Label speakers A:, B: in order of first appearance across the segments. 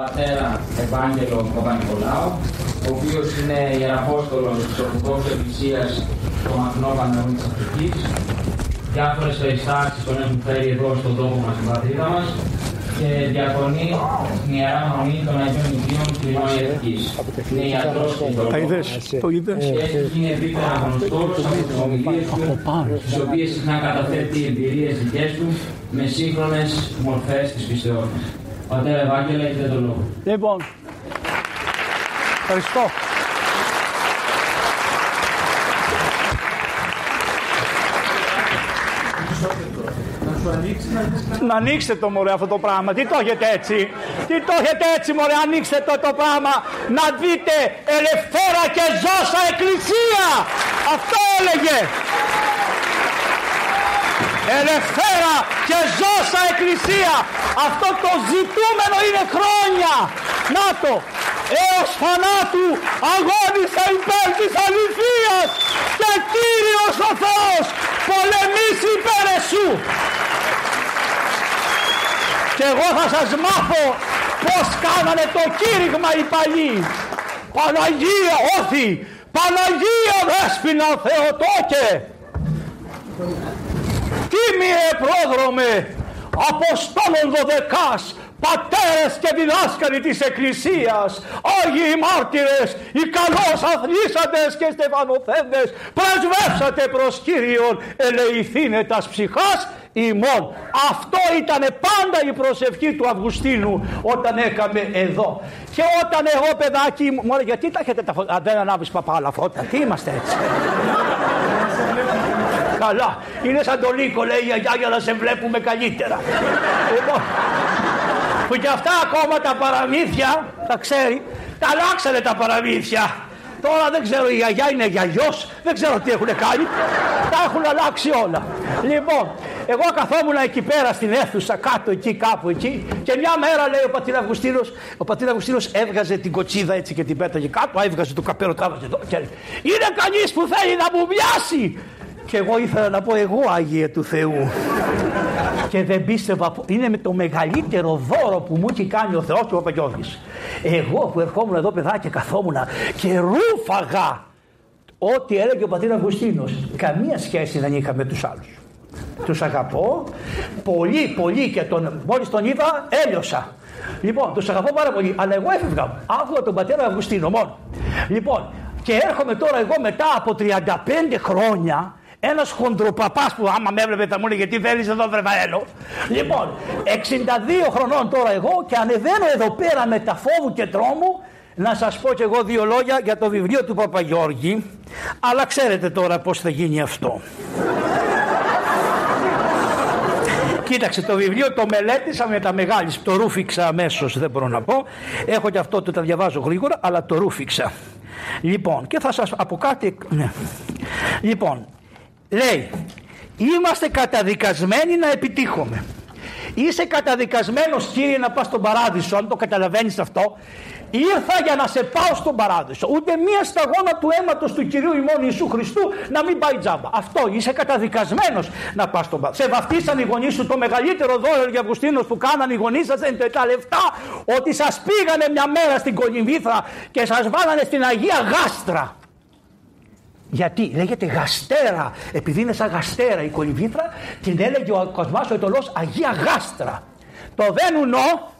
A: Πατέρα Ευάγγελο Παπα-Νικολάου, ο οποίος είναι ιεραπόστολος της Ορθοδόξης Εκκλησίας του Μαθηνό Παναγού της Αφρικής. Διάφορες περιστάσεις τον έχουν φέρει εδώ στον τόπο μας, στην πατρίδα μας και διακονεί την Ιερά Μονή των Αγίων Ιδίων του Ινωιευτικής. Είναι ιατρός και
B: Τα είδες, το είδες;
A: και έχει γίνει ευρύτερα γνωστός από τις ομιλίες του, στις οποίες συχνά καταθέτει εμπειρίες δικές του με σύγχρονες μορφές της πιστεώς μας. Πατέρα Ευάγγελε, έχετε το λόγο.
B: Λοιπόν, ευχαριστώ. Να ανοίξετε το μωρέ αυτό το πράγμα. Τι το έχετε έτσι; Τι το έχετε έτσι μωρέ; Ανοίξτε το το πράγμα. Να δείτε ελευθέρα και ζώσα εκκλησία. Αυτό έλεγε. Ελευθέρα και ζώσα εκκλησία. Αυτό το ζητούμενο είναι χρόνια. Να το. Έως θανάτου αγώνισα υπέρ της αληθείας και Κύριος ο Θεός πολεμήσει υπέρ εσού. Και εγώ θα σας μάθω πως κάνανε το κήρυγμα οι παλιοί. Παναγία, όχι, Παναγία Δέσποινα Θεοτόκε. Τίμιε πρόδρομε, Αποστόλων δωδεκάς, πατέρες και διδάσκαλοι της Εκκλησίας, Άγιοι μάρτυρες, οι καλώς αθλήσαντες και στεφανοθέντες, πρεσβεύσατε προς Κύριον, ελεηθήνε τας ψυχάς ημών. Αυτό ήταν πάντα η προσευχή του Αυγουστίνου όταν έκαμε εδώ. Και όταν εγώ παιδάκι μου έλεγε γιατί τα έχετε τα φώτα, δεν ανάβεις παπάλα φώτα, τι είμαστε έτσι. Καλά. Είναι σαν το λύκο, λέει η γιαγιά, για να σε βλέπουμε καλύτερα. λοιπόν, που και αυτά ακόμα τα παραμύθια, τα ξέρει, τα αλλάξανε τα παραμύθια. Τώρα δεν ξέρω, η γιαγιά είναι γιαγιός, δεν ξέρω τι έχουν κάνει. Τα έχουν αλλάξει όλα. Λοιπόν, εγώ καθόμουν εκεί πέρα στην αίθουσα, κάτω εκεί, κάπου εκεί, και μια μέρα λέει ο πατήρ Αυγουστίνος, ο πατήρ Αυγουστίνος έβγαζε την κοτσίδα έτσι και την πέταγε κάτω, έβγαζε το καπέλο, τράβαζε εδώ και έλεγε, Είναι κανείς που θέλει να μου βιάσει. Και εγώ ήθελα να πω εγώ Άγιε του Θεού. και δεν πίστευα, είναι με το μεγαλύτερο δώρο που μου έχει κάνει ο Θεός του Παπαγιώργης. Εγώ που ερχόμουν εδώ παιδάκι καθόμουν και ρούφαγα ό,τι έλεγε ο πατήρ Αυγουστίνος. Καμία σχέση δεν είχα με τους άλλους. Τους αγαπώ πολύ πολύ και τον, μόλις τον είδα έλειωσα. Λοιπόν, τους αγαπώ πάρα πολύ, αλλά εγώ έφευγα. Άκουγα τον πατέρα Αυγουστίνο μόνο. Λοιπόν, και έρχομαι τώρα εγώ μετά από 35 χρόνια ένας χοντροπαπάς που άμα με έβλεπε θα μου έλεγε τι θέλεις εδώ, Βρεβαέλο. Λοιπόν, 62 χρονών τώρα εγώ και ανεβαίνω εδώ πέρα με τα φόβου και τρόμου να σας πω και εγώ δύο λόγια για το βιβλίο του Παπαγιώργη αλλά ξέρετε τώρα πώς θα γίνει αυτό. Κοίταξε το βιβλίο το μελέτησα με τα μεγάλης. Το ρούφιξα αμέσως, δεν μπορώ να πω. Έχω και αυτό το τα διαβάζω γρήγορα, αλλά το ρούφιξα. Λοιπόν, και θα σας από κάτι. Ναι. Λοιπόν, λέει, είμαστε καταδικασμένοι να επιτύχουμε. Είσαι καταδικασμένος κύριε να πας στον παράδεισο, αν το καταλαβαίνεις αυτό. Ήρθα για να σε πάω στον παράδεισο. Ούτε μία σταγόνα του αίματος του κυρίου ημών Ιησού Χριστού να μην πάει τζάμπα. Αυτό είσαι καταδικασμένος να πας στον παράδεισο. Σε βαφτίσαν οι γονείς σου το μεγαλύτερο δώρο για Αυγουστίνο που κάναν οι γονείς σας είναι τα λεφτά ότι σας πήγανε μια μέρα στην Κολυμβήθρα και σας βάλανε στην Αγία Γάστρα. Γιατί λέγεται γαστέρα, επειδή είναι σαν γαστέρα η κολυμβήθρα, την έλεγε ο Κοσμάς ο Ετωλός Αγία Γάστρα. Το Βένουνο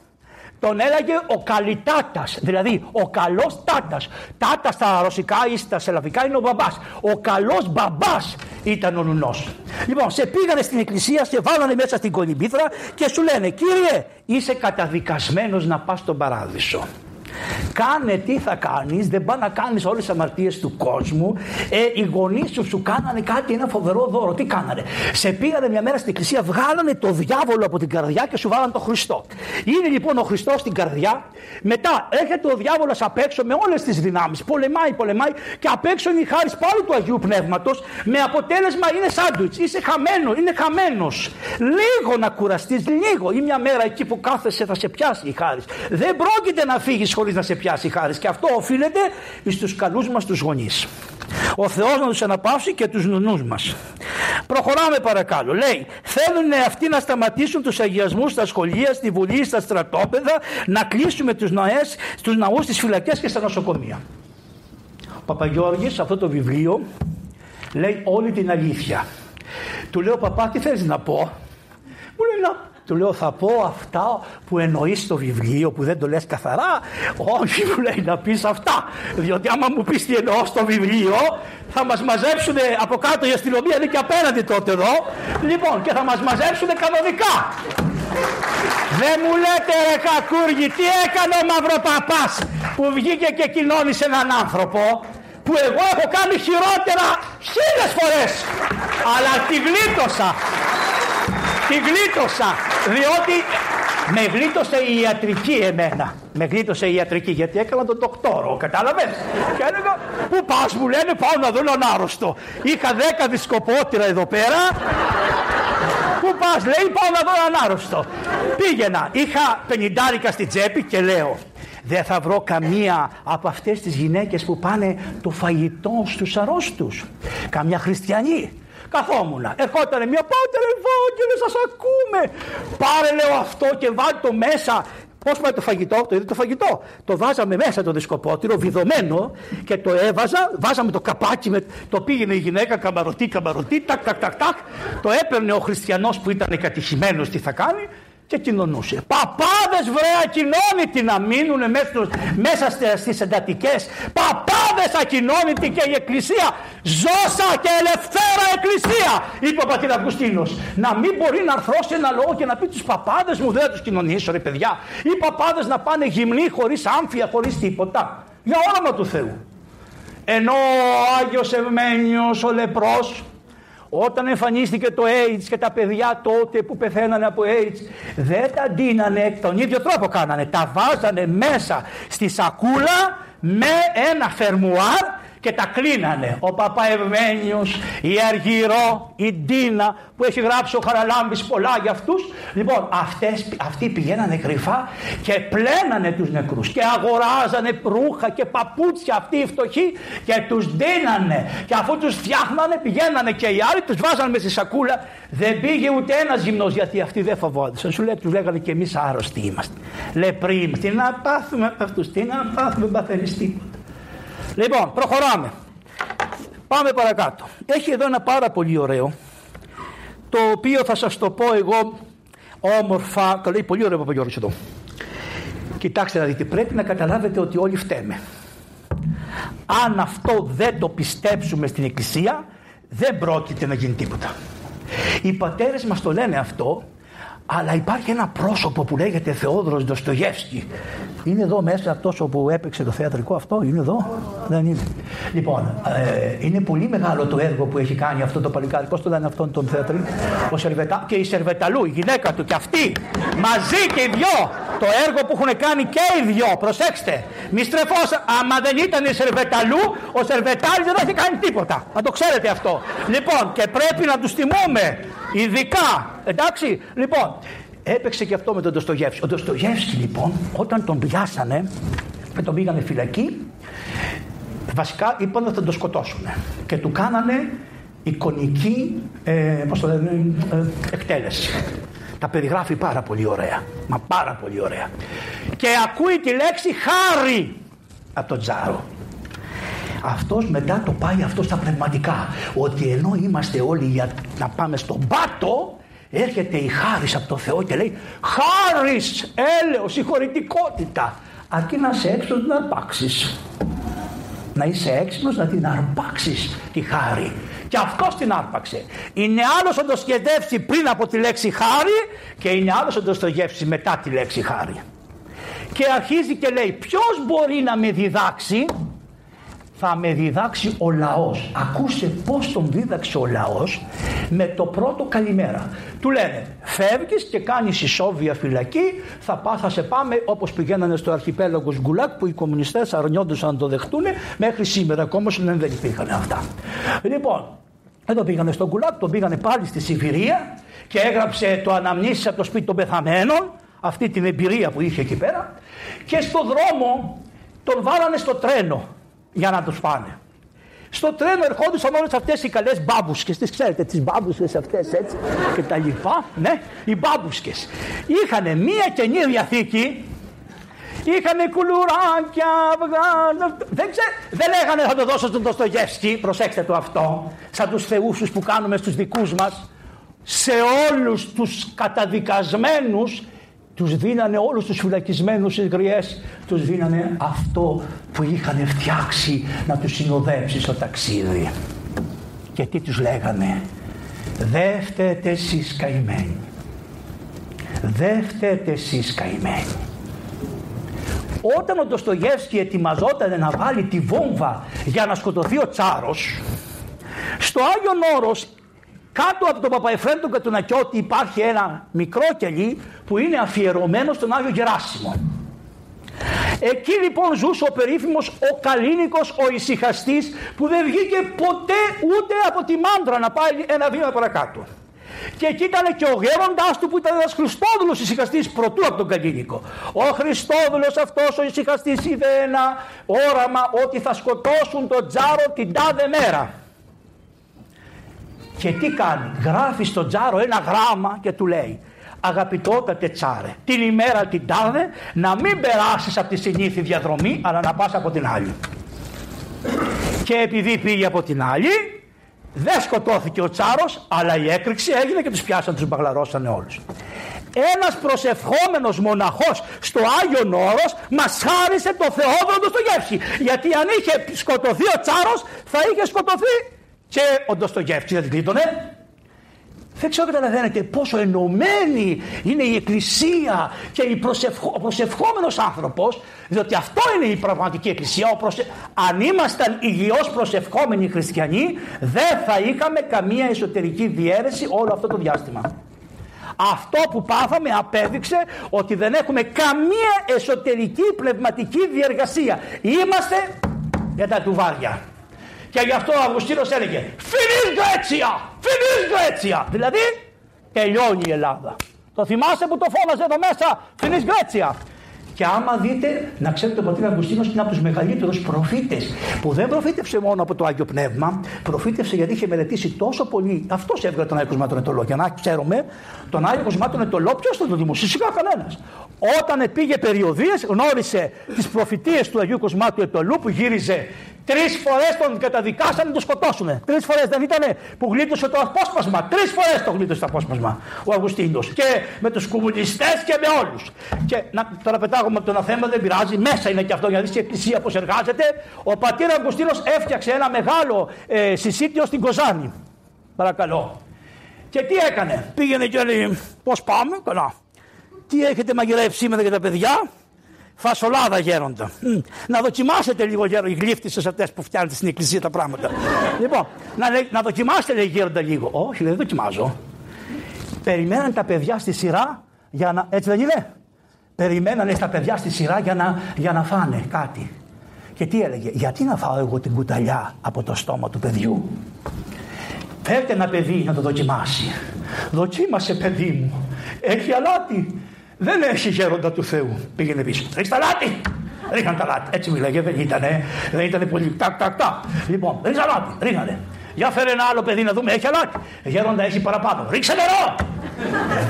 B: τον έλεγε ο Καλιτάτας, δηλαδή ο καλός τάτας. Τάτας στα ρωσικά ή στα σελαβικά είναι ο μπαμπάς. Ο καλός μπαμπάς ήταν ο νουνός. Λοιπόν, σε πήγανε στην εκκλησία, σε βάλανε μέσα στην κολυμπήθρα και σου λένε κύριε είσαι καταδικασμένος να πας στον παράδεισο. Κάνε τι θα κάνεις, δεν πάει να κάνεις όλες τις αμαρτίες του κόσμου. Ε, οι γονείς σου σου κάνανε κάτι, ένα φοβερό δώρο. Τι κάνανε; Σε πήγανε μια μέρα στην εκκλησία, βγάλανε το διάβολο από την καρδιά και σου βάλανε τον Χριστό. Είναι λοιπόν ο Χριστός στην καρδιά. Μετά έρχεται ο διάβολος απ' έξω με όλες τις δυνάμεις. Πολεμάει, πολεμάει και απ' έξω είναι η χάρη πάλι του Αγίου Πνεύματος. Με αποτέλεσμα είναι σάντουιτς. Είσαι χαμένος, είναι χαμένος. Λίγο να κουραστείς, λίγο. Ή μια μέρα εκεί που κάθεσαι θα σε πιάσει η χάρη. Δεν πρόκειται να φύγεις χωρί να σε πιάσει η χάρη. Και αυτό οφείλεται στους καλούς μας τους γονείς. Ο Θεός να τους αναπαύσει και τους νουνού μας. Προχωράμε παρακάτω. Λέει, θέλουν αυτοί να σταματήσουν τους αγιασμούς στα σχολεία, στη Βουλή, στα στρατόπεδα, να κλείσουμε τους, νοές, τους ναούς, στις φυλακές και στα νοσοκομεία. Ο Παπαγιώργης αυτό το βιβλίο λέει όλη την αλήθεια. Του λέω παπά τι θέλεις να πω; Μου λέει να του λέω θα πω αυτά που εννοείς στο βιβλίο που δεν το λες καθαρά. Όχι μου λέει να πεις αυτά. Διότι άμα μου πεις τι εννοώ στο βιβλίο θα μας μαζέψουν από κάτω η αστυνομία είναι και απέναντι τότε εδώ. Λοιπόν και θα μας μαζέψουν κανονικά. Δεν μου λέτε ρε κακούργι τι έκανε ο μαυροπαπάς που βγήκε και κοινώνησε έναν άνθρωπο που εγώ έχω κάνει χειρότερα χίλιες φορές αλλά τη γλίτωσα τη γλίτωσα διότι με γλίτωσε η ιατρική εμένα. Με γλίτωσε η ιατρική γιατί έκανα τον δοκτόρο, κατάλαβες; Και έλεγα, Πού πας, μου λένε, πάω να δω έναν άρρωστο. Είχα δέκα δισκοπότηρα εδώ πέρα. Πού πας, λέει, πάω να δω έναν άρρωστο. Πήγαινα, είχα πενιντάρικα στην τσέπη και λέω, δεν θα βρω καμία από αυτές τις γυναίκες που πάνε το φαγητό στους αρρώστους. Καμιά χριστιανή. Καθόμουν. Ερχόταν μια πάτερ Ευάγγελε, σας ακούμε. Πάρε λέω αυτό και βάλει το μέσα. Πώς πάει το φαγητό, το είδε το φαγητό. Το βάζαμε μέσα το δισκοπότηρο, βιδωμένο και το έβαζα. Βάζαμε το καπάκι, με, το πήγαινε η γυναίκα καμαρωτή, καμαρωτή, τάκ, τάκ, τάκ, τάκ. Το έπαιρνε ο χριστιανός που ήταν κατηχημένος, τι θα κάνει και κοινωνούσε. Παπάδες βρε ακοινώνητοι να μείνουν μέσα στις εντατικές. Παπάδες ακοινώνητοι και η εκκλησία. Ζώσα και ελευθέρα εκκλησία είπε ο πατήρ Αυγουστίνος. Να μην μπορεί να αρθρώσει ένα λόγο και να πει τους παπάδες μου δεν θα τους κοινωνήσω ρε παιδιά. Οι παπάδες να πάνε γυμνοί χωρίς άμφια, χωρίς τίποτα. Για όνομα του Θεού. Ενώ ο Άγιος Ευμένιος ο λεπρός όταν εμφανίστηκε το AIDS και τα παιδιά τότε που πεθαίνανε από AIDS δεν τα ντύνανε, τον ίδιο τρόπο κάνανε. Τα βάζανε μέσα στη σακούλα με ένα φερμουάρ και τα κλείνανε. Ο Παπαευμένιος, η Αργυρό, η Ντίνα που έχει γράψει ο Χαραλάμπης πολλά για αυτούς. Λοιπόν αυτές, αυτοί πηγαίνανε κρυφά και πλένανε τους νεκρούς και αγοράζανε ρούχα και παπούτσια αυτοί οι φτωχοί και τους δίνανε και αφού τους φτιάχνανε πηγαίνανε και οι άλλοι τους βάζανε μέσα στη σακούλα. Δεν πήγε ούτε ένας γυμνός γιατί αυτοί δεν φοβόντουσαν. Σου λέει τους λέγανε και εμείς άρρωστοι είμαστε. Λεπροί, τι να πάθουμε αυτούς, τι να πάθουμε παθαίνεις τίποτα. Λοιπόν, προχωράμε. Πάμε παρακάτω. Έχει εδώ ένα πάρα πολύ ωραίο, το οποίο θα σας το πω εγώ όμορφα, το λέει πολύ ωραίο Παπαγιώργος εδώ. Κοιτάξτε να δείτε, πρέπει να καταλάβετε ότι όλοι φταίμε. Αν αυτό δεν το πιστέψουμε στην Εκκλησία, δεν πρόκειται να γίνει τίποτα. Οι πατέρες μας το λένε αυτό αλλά υπάρχει ένα πρόσωπο που λέγεται Θεόδωρος Ντοστογεύσκη. Είναι εδώ μέσα αυτός που έπαιξε το θεατρικό αυτό, είναι εδώ; Δεν είναι. Λοιπόν, ε, είναι πολύ μεγάλο το έργο που έχει κάνει αυτό το παλικάρι. Πώς το λένε αυτόν τον θεατρικό, ο Σερβετα... και η Σερβεταλού, η γυναίκα του και αυτή. Μαζί και οι δυο. Το έργο που έχουν κάνει και οι δυο. Προσέξτε. Μη στρεφός, άμα δεν ήταν η Σερβεταλού, ο Σερβετάλης δεν θα έχει κάνει τίποτα. Να το ξέρετε αυτό. Λοιπόν, και πρέπει να τους τιμούμε. Ειδικά. Εντάξει. Λοιπόν, έπαιξε και αυτό με τον Ντοστογεύσκη. Ο Ντοστογεύσκη λοιπόν, όταν τον πιάσανε και τον πήγανε φυλακή, βασικά είπαν ότι θα τον σκοτώσουν. Και του κάνανε εικονική ε, πώς το λένε, ε, εκτέλεση. Τα περιγράφει πάρα πολύ ωραία. Μα πάρα πολύ ωραία. Και ακούει τη λέξη χάρη από τον Τζάρο. Αυτός μετά το πάει αυτό στα πνευματικά. Ότι ενώ είμαστε όλοι για να πάμε στον πάτο, έρχεται η χάρις από το Θεό και λέει χάρις, έλεος, συγχωρητικότητα. Αρκεί να είσαι έξω να αρπάξεις. Να είσαι έξυπνος να την αρπάξεις τη χάρη. Και αυτό την άρπαξε. Είναι άλλος ο Ντοστογεύση πριν από τη λέξη χάρη και είναι άλλος ο Ντοστογεύση μετά τη λέξη χάρη. Και αρχίζει και λέει ποιος μπορεί να με διδάξει θα με διδάξει ο λαός. Ακούσε πώς τον δίδαξε ο λαός με το πρώτο καλημέρα. Του λένε φεύγεις και κάνεις ισόβια φυλακή, θα πά, θα σε πάμε όπως πηγαίνανε στο αρχιπέλαγος Γκουλάκ που οι κομμουνιστές αρνιόντουσαν να το δεχτούν μέχρι σήμερα ακόμα δεν υπήρχαν αυτά. Λοιπόν, εδώ πήγανε στον Γκουλάκ, τον πήγανε πάλι στη Σιβηρία και έγραψε το αναμνήσεις από το σπίτι των πεθαμένων, αυτή την εμπειρία που είχε εκεί πέρα και στο δρόμο τον βάλανε στο τρένο για να τους πάνε. στο τρένο ερχόντουσαν όλες αυτές οι καλές μπάμπουσκες. Τις ξέρετε, τις μπάμπουσκες αυτές έτσι και τα λοιπά. Ναι, οι μπάμπουσκες. Είχαν μία καινή διαθήκη. Είχαν κουλουράκια, δεν, ξέ, δεν λέγανε θα το δώσω στον Τοστογεύσκη, προσέξτε το αυτό, σαν τους θεούσους που κάνουμε στους δικούς μας, σε όλους τους καταδικασμένους τους δίνανε όλους τους φυλακισμένους στις γριές, τους δίνανε αυτό που είχαν φτιάξει να τους συνοδέψει στο ταξίδι. Και τι τους λέγανε, δε φταίτε εσείς καημένοι. Δε φταίτε εσείς καημένοι. Όταν ο Ντοστογεύσκη ετοιμαζόταν να βάλει τη βόμβα για να σκοτωθεί ο Τσάρος, στο Άγιον Όρος κάτω από τον Παπαεφρέντο και τον Ακιώτη υπάρχει ένα μικρό κελί που είναι αφιερωμένο στον Άγιο Γεράσιμο. Εκεί λοιπόν ζούσε ο περίφημος ο Καλίνικος ο ησυχαστής που δεν βγήκε ποτέ ούτε από τη μάντρα να πάει ένα βήμα παρακάτω. Και εκεί ήταν και ο γέροντάς του που ήταν ένας Χριστόδουλος ησυχαστής πρωτού από τον Καλίνικο. Ο Χριστόδουλος αυτός ο ησυχαστής είδε ένα όραμα ότι θα σκοτώσουν τον Τζάρο την τάδε μέρα. Και τι κάνει, γράφει στον Τζάρο ένα γράμμα και του λέει αγαπητότατε τσάρε, την ημέρα την τάδε να μην περάσεις από τη συνήθη διαδρομή αλλά να πας από την άλλη. Και επειδή πήγε από την άλλη δεν σκοτώθηκε ο Τσάρος αλλά η έκρηξη έγινε και τους πιάσαν, τους μπαγλαρώσανε όλους. Ένας προσευχόμενος μοναχός στο Άγιο Όρος μας χάρισε το Θεόδωρο στο γεύση. Γιατί αν είχε σκοτωθεί ο Τσάρος θα είχε σκοτωθεί και ο Ντοστογεύσκης δεν την κλείτωνε. Δεν ξέρω καταλαβαίνετε πόσο ενωμένη είναι η Εκκλησία και η προσευχο, ο προσευχόμενος άνθρωπος διότι αυτό είναι η πραγματική Εκκλησία. Ο προσε... αν ήμασταν υγιώς προσευχόμενοι χριστιανοί δεν θα είχαμε καμία εσωτερική διαίρεση όλο αυτό το διάστημα. Αυτό που πάθαμε απέδειξε ότι δεν έχουμε καμία εσωτερική πνευματική διεργασία. Είμαστε για τα τουβάρια και γι' αυτό ο Αυγουστίνος έλεγε Φινής Γκρέτσια, Φινής Γκρέτσια. Δηλαδή τελειώνει η Ελλάδα. Το θυμάσαι που το φώναζε εδώ μέσα Φινής Γκρέτσια. Και άμα δείτε, να ξέρετε ότι ο πατήρ Αυγουστίνος είναι από τους μεγαλύτερους προφήτες που δεν προφήτευσε μόνο από το Άγιο Πνεύμα, προφήτευσε γιατί είχε μελετήσει τόσο πολύ. Αυτός έβγαλε τον Άγιο Κοσμάτων Ετωλό. Για να ξέρουμε, τον Άγιο Κοσμάτων Ετωλό, ποιος θα το δημοσίσει, σιγά κανένας. Όταν πήγε περιοδίες, γνώρισε τις προφητείες του Αγίου Κοσμάτου Ετωλού που γύριζε Τρεις φορές τον καταδικάσανε να τον σκοτώσουν. Τρεις φορές δεν ήταν που γλίτωσε το απόσπασμα. Τρεις φορές το γλίτωσε το απόσπασμα ο Αυγουστίνος. Και με τους κομμουνιστές και με όλους. Και να, τώρα πετάγουμε από το ένα θέμα, δεν πειράζει. Μέσα είναι και αυτό για να δεις η Εκκλησία πώς εργάζεται. Ο πατήρ Αυγουστίνος έφτιαξε ένα μεγάλο ε, συσίτιο στην Κοζάνη. Παρακαλώ. Και τι έκανε; Πήγαινε και λέει: Πώς πάμε, καλά. Τι έχετε μαγειρεύσει σήμερα για τα παιδιά; Φασολάδα γέροντα. Να δοκιμάσετε λίγο γέρο, οι γλύφτισες αυτές που φτιάχνετε στην εκκλησία τα πράγματα. λοιπόν, να, να δοκιμάσετε λέει γέροντα λίγο. Όχι, δεν δοκιμάζω. Περιμέναν τα παιδιά στη σειρά για να. Έτσι δεν είναι; Περιμένανε τα παιδιά στη σειρά για να, για να φάνε κάτι. Και τι έλεγε, γιατί να φάω εγώ την κουταλιά από το στόμα του παιδιού; Φέρτε ένα παιδί να το δοκιμάσει. Δοκίμασε παιδί μου. Έχει αλάτι. Δεν έχει γέροντα του Θεού. Πήγαινε πίσω. Ρίξτε τα λάτι. Ρίχναν τα λάτι. Έτσι μιλάγε, δεν ήτανε. Δεν ήτανε πολύ. Τάκ, τάκ, τάκ. Λοιπόν, ρίξτε λάτι. Ρίχνανε. Για φέρε ένα άλλο παιδί να δούμε. Έχει αλάτι. Γέροντα έχει παραπάνω. Ρίξε νερό.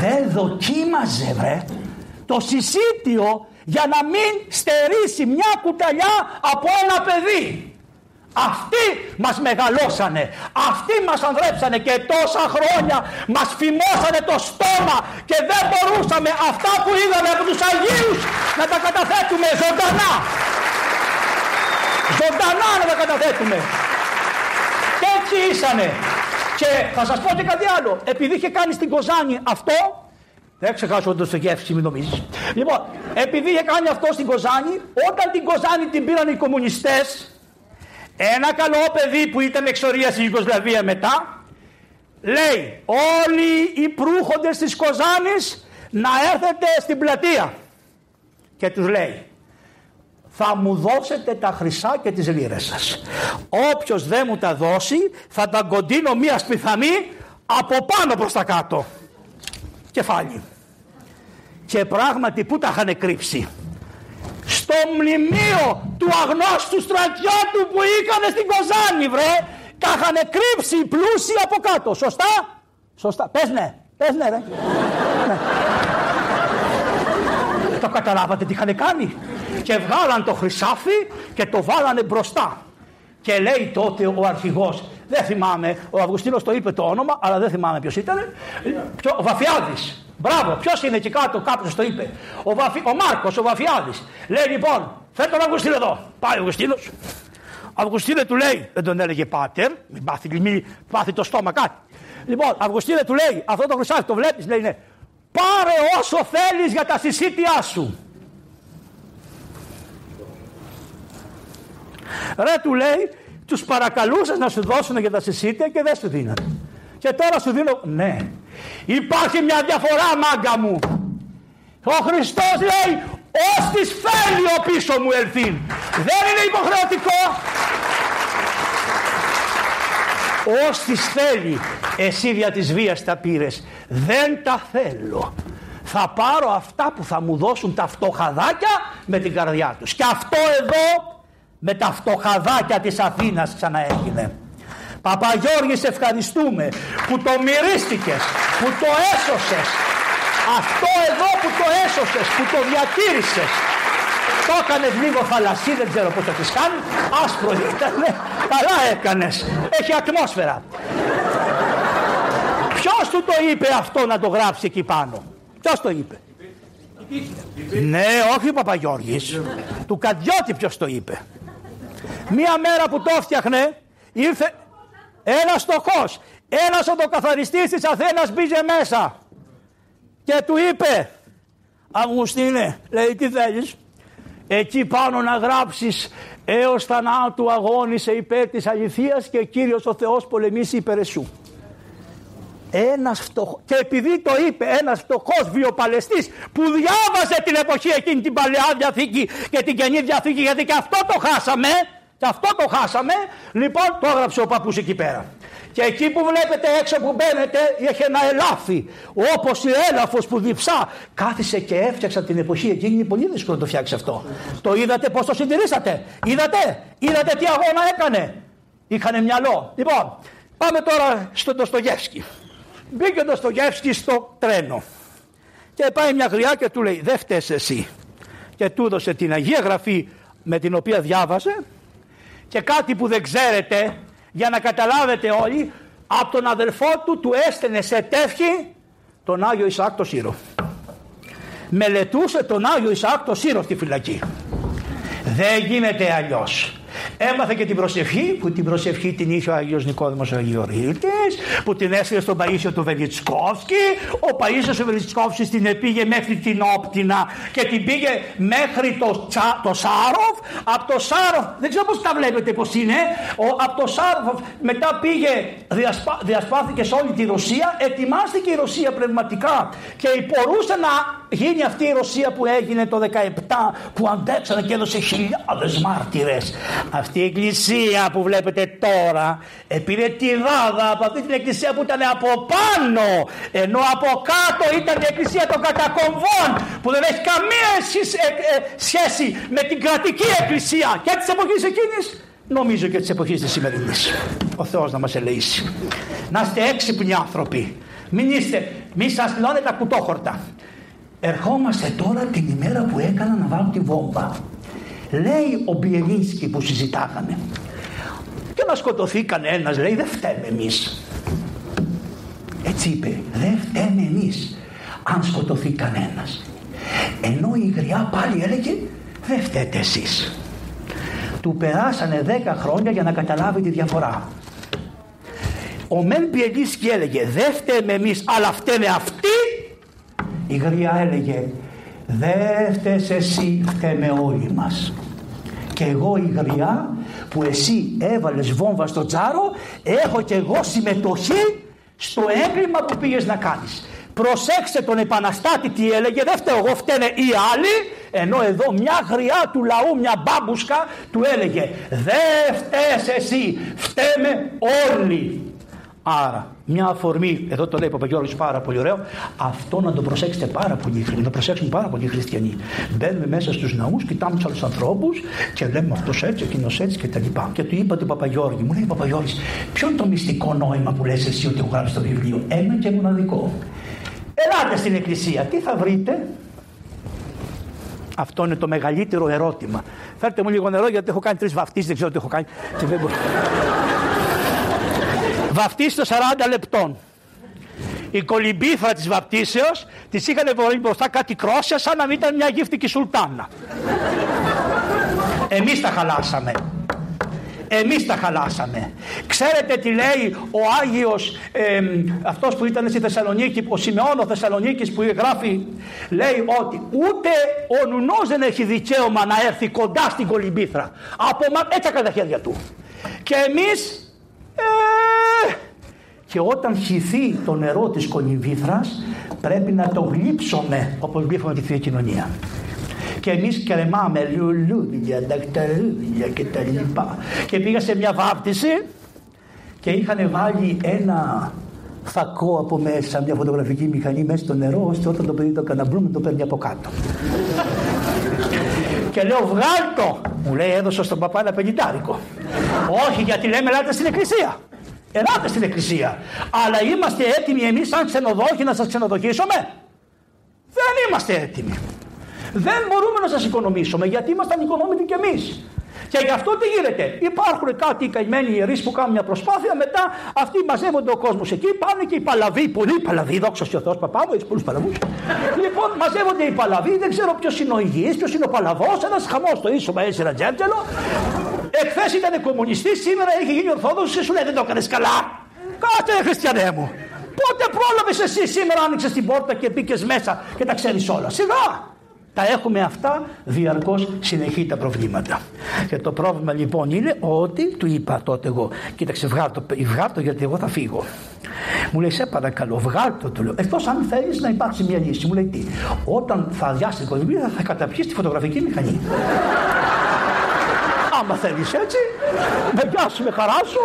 B: δεν δοκίμαζε, βρε. Το συσίτιο για να μην στερήσει μια κουταλιά από ένα παιδί. Αυτοί μας μεγαλώσανε, αυτοί μας ανδρέψανε και τόσα χρόνια μας φημώσανε το στόμα και δεν μπορούσαμε αυτά που είδαμε από τους Αγίους να τα καταθέτουμε ζωντανά. Ζωντανά να τα καταθέτουμε. Και έτσι ήσανε. Και θα σας πω και κάτι άλλο. Επειδή είχε κάνει στην Κοζάνη αυτό, δεν ξεχάσω το γεύση, μην νομίζεις. Λοιπόν, επειδή είχε κάνει αυτό στην Κοζάνη, όταν την Κοζάνη την πήραν οι κομμουνιστές, ένα καλό παιδί που ήταν εξορίας στη Ιουγκοσλαβία μετά λέει όλοι οι προύχοντες της Κοζάνης να έρθετε στην πλατεία και τους λέει θα μου δώσετε τα χρυσά και τις λίρες σας. Όποιος δεν μου τα δώσει θα τα κοντίνω μία σπιθανή από πάνω προς τα κάτω. Κεφάλι. Και πράγματι που τα είχαν κρύψει; Στο στο μνημείο του αγνώστου στρατιώτου που είχαν στην Κοζάνη βρε. Τα είχαν κρύψει οι πλούσιοι από κάτω. Σωστά; Σωστά. Πες ναι. Πες ναι ρε. Ναι. το καταλάβατε τι είχαν κάνει; Και βγάλαν το χρυσάφι και το βάλανε μπροστά. Και λέει τότε ο αρχηγός δεν θυμάμαι, ο Αυγουστίνος το είπε το όνομα, αλλά δεν θυμάμαι ποιος ήταν. Ο Βαφιάδης. Μπράβο, ποιος είναι εκεί κάτω, κάποιος το είπε. Ο, Βαφι... ο Μάρκος, ο Βαφιάδης. Λέει λοιπόν, φέρ τον Αυγουστίνο εδώ. Πάει ο Αυγουστίνος. Αυγουστίνε του λέει, δεν τον έλεγε πάτερ, μην πάθει, μην πάθει το στόμα κάτι. Λοιπόν, Αυγουστίνε του λέει, αυτό το χρυσάφι το βλέπεις, λέει ναι. Πάρε όσο θέλεις για τα συσίτια σου. Ρε του λέει, τους παρακαλούσες να σου δώσουν για τα συσίτια και δεν σου δίνανε. Και τώρα σου δίνω, ναι. Υπάρχει μια διαφορά μάγκα μου. Ο Χριστός λέει, ως της φέρνει ο πίσω μου ελθύν. Δεν είναι υποχρεωτικό. Ως της θέλει, εσύ δια της βίας τα πήρες. Δεν τα θέλω. Θα πάρω αυτά που θα μου δώσουν τα φτωχαδάκια με την καρδιά τους. Και αυτό εδώ με τα φτωχαδάκια της Αθήνας ξαναέγινε. Παπαγιώργης σε ευχαριστούμε που το μυρίστηκες, που το έσωσες. Αυτό εδώ που το έσωσες, που το διατήρησες. Το έκανες λίγο θαλασσί, δεν ξέρω πώς θα τις κάνεις. Άσπρο ήταν, καλά έκανες. Έχει ατμόσφαιρα. Ποιος του το είπε αυτό να το γράψει εκεί πάνω; Ποιος το είπε; Ναι, όχι ο Παπαγιώργης. Του Καντιώτη ποιος το είπε; Μία μέρα που το έφτιαχνε ήρθε ένας στοχός. Ένας οδοκαθαριστής της Αθήνας μπήκε μέσα και του είπε Αυγουστίνε, λέει τι θέλεις; Εκεί πάνω να γράψεις έως θανάτου αγώνισε υπέρ της αληθείας και Κύριος ο Θεός πολεμήσει υπέρ εσού. Ένας φτωχός, και επειδή το είπε ένας φτωχός βιοπαλαιστής που διάβαζε την εποχή εκείνη την Παλαιά Διαθήκη και την Καινή Διαθήκη γιατί και αυτό το χάσαμε και αυτό το χάσαμε, λοιπόν το έγραψε ο παππούς εκεί πέρα. Και εκεί που βλέπετε έξω που μπαίνετε είχε ένα ελάφι. Όπως η έλαφος που διψά. Κάθισε και έφτιαξα την εποχή εκείνη. Είναι πολύ δύσκολο να το φτιάξεις αυτό. Το είδατε πώς το συντηρήσατε; Είδατε; Είδατε τι αγώνα έκανε; Είχανε μυαλό. Λοιπόν, πάμε τώρα στον Ντοστογεύσκι. Μπήκε ο Ντοστογεύσκι στο τρένο. Και πάει μια γριά και του λέει: Δεν φταίει εσύ. Και του έδωσε την Αγία Γραφή με την οποία διάβαζε και κάτι που δεν ξέρετε για να καταλάβετε όλοι από τον αδελφό του του έστενε σε τεύχη τον Άγιο Ισαάκ το Σύρο. Μελετούσε τον Άγιο Ισαάκ το Σύρο στη φυλακή. Δεν γίνεται αλλιώς. Έμαθε και την προσευχή, που την προσευχή την είχε ο Άγιος Νικόδημος Αγιορείτης, που την έστειλε στον Παΐσιο του Βελιτσκόφσκι. Ο Παΐσιος ο Βελιτσκόφσκι την πήγε μέχρι την Όπτινα και την πήγε μέχρι το, τσα, το Σάροφ. Από το Σάροφ, δεν ξέρω πώς τα βλέπετε πώς είναι, ο, από το Σάροφ μετά πήγε, διασπά, διασπάθηκε σε όλη τη Ρωσία, ετοιμάστηκε η Ρωσία πνευματικά και μπορούσε να γίνει αυτή η Ρωσία που έγινε το 17 που αντέξανε και έδωσε χιλιάδες μάρτυρες αυτή η εκκλησία που βλέπετε τώρα πήρε τη ράδα από αυτή την εκκλησία που ήταν από πάνω ενώ από κάτω ήταν η εκκλησία των κατακομβών που δεν έχει καμία ε, ε, σχέση με την κρατική εκκλησία. Και της εποχής εκείνης νομίζω και της εποχής της σημερινής. Ο Θεός να μας ελεήσει να είστε έξυπνοι άνθρωποι. Μην είστε, μην σας λένε τα κουτόχορτα. Ερχόμαστε τώρα την ημέρα που έκανα να βάλω τη βόμβα Λέει ο Μπιελίνσκι που συζητάγαμε. Και να σκοτωθεί κανένας λέει δεν φταίμε εμείς. Έτσι είπε δεν φταίμε εμείς αν σκοτωθεί κανένας. Ενώ η γριά πάλι έλεγε δεν φταίτε εσείς. Του περάσανε δέκα χρόνια για να καταλάβει τη διαφορά. Ο Μεν Πιελίσκι έλεγε δεν φταίμε εμείς αλλά φταίμε αυτοί. Η γριά έλεγε δεν φταίς εσύ φταίμε όλοι μας. Και εγώ η γριά που εσύ έβαλες βόμβα στο τζάρο έχω και εγώ συμμετοχή στο έγκλημα που πήγες να κάνεις. Προσέξτε τον επαναστάτη τι έλεγε δεν φταίω εγώ φταίνε οι άλλοι ενώ εδώ μια γριά του λαού μια μπάμπουσκα του έλεγε δεν φταίς εσύ φταίμε όλοι άρα μια αφορμή, εδώ το λέει ο Παπαγιώργης πάρα πολύ ωραίο, αυτό να το προσέξετε πάρα πολύ, να το προσέξουν πάρα πολύ οι χριστιανοί. Μπαίνουμε μέσα στους ναούς, κοιτάμε τους άλλους ανθρώπους και λέμε αυτός έτσι, εκείνος έτσι και τα λοιπά. Και του είπα του Παπαγιώργη, μου λέει Παπαγιώργης, ποιο είναι το μυστικό νόημα που λες εσύ ότι έχω γράψει στο βιβλίο, ένα και μοναδικό; Ελάτε στην εκκλησία, τι θα βρείτε, αυτό είναι το μεγαλύτερο ερώτημα. Φέρτε μου λίγο νερό γιατί έχω κάνει τρεις βαφτίσεις, δεν ξέρω τι έχω κάνει. Βαφτίσει 40 λεπτών. Η κολυμπήθρα της βαπτίσεως της είχαν βάλει μπροστά κάτι κρόσια σαν να μην ήταν μια γύφτικη σουλτάνα. Εμείς τα χαλάσαμε. Εμείς τα χαλάσαμε. Ξέρετε τι λέει ο Άγιος ε, αυτός που ήταν στη Θεσσαλονίκη, ο Σιμεώνο Θεσσαλονίκης που γράφει, λέει ότι ούτε ο Νουνός δεν έχει δικαίωμα να έρθει κοντά στην κολυμπήθρα. Από έτσι έκανε τα χέρια του. Και εμείς ε, και όταν χυθεί το νερό της κολυμβήθρας πρέπει να το γλύψουμε όπως γλύφουμε τη Θεία Κοινωνία. Και εμείς κρεμάμε λουλούδια, δακταρούδια και τα λοιπά. Και πήγα σε μια βάπτιση και είχαν βάλει ένα φακό από μέσα, μια φωτογραφική μηχανή μέσα στο νερό, ώστε όταν το παιδί το καναμπρούμε το παίρνει από κάτω. και λέω βγάλ το. Μου λέει έδωσα στον παπά ένα πενιντάρικο. Όχι γιατί λέμε ελάτε στην εκκλησία. Ελάτε στην εκκλησία. Αλλά είμαστε έτοιμοι εμείς σαν ξενοδόχοι να σας ξενοδοχήσουμε. Δεν είμαστε έτοιμοι. Δεν μπορούμε να σας οικονομήσουμε γιατί ήμασταν οικονόμητοι κι εμείς. Και γι' αυτό τι γίνεται; Υπάρχουν κάτι καημένοι ιερείς που κάνουν μια προσπάθεια, μετά αυτοί μαζεύονται ο κόσμος εκεί, πάνε και οι παλαβοί, πολλοί παλαβοί, δόξα ο Θεός, παπά μου, έχεις πολλούς παλαβούς. λοιπόν, μαζεύονται οι παλαβοί, δεν ξέρω ποιος είναι ο υγιής, ποιος είναι ο παλαβός, ένας χαμός το ίσο ένα Τζέρτζελο. Εχθές ήταν κομμουνιστής, σήμερα έχει γίνει Ορθόδοξος και σου λέει δεν το έκανες καλά. Κάτσε, χριστιανέ μου. Πότε πρόλαβες εσύ σήμερα άνοιξες την πόρτα και μπήκες μέσα και τα ξέρεις όλα. Σιγά. Τα έχουμε αυτά διαρκώς συνεχή τα προβλήματα. Και το πρόβλημα λοιπόν είναι ότι του είπα τότε εγώ, κοίταξε βγάλτο, βγάλτο γιατί εγώ θα φύγω. Μου λέει σε παρακαλώ βγάλτο του λέω, εκτός αν θέλεις να υπάρξει μια λύση. Μου λέει τι, όταν θα αδειάσει την οικονομία θα καταπιείς τη φωτογραφική μηχανή. Άμα θέλεις έτσι, με γεια σου, με χαρά σου,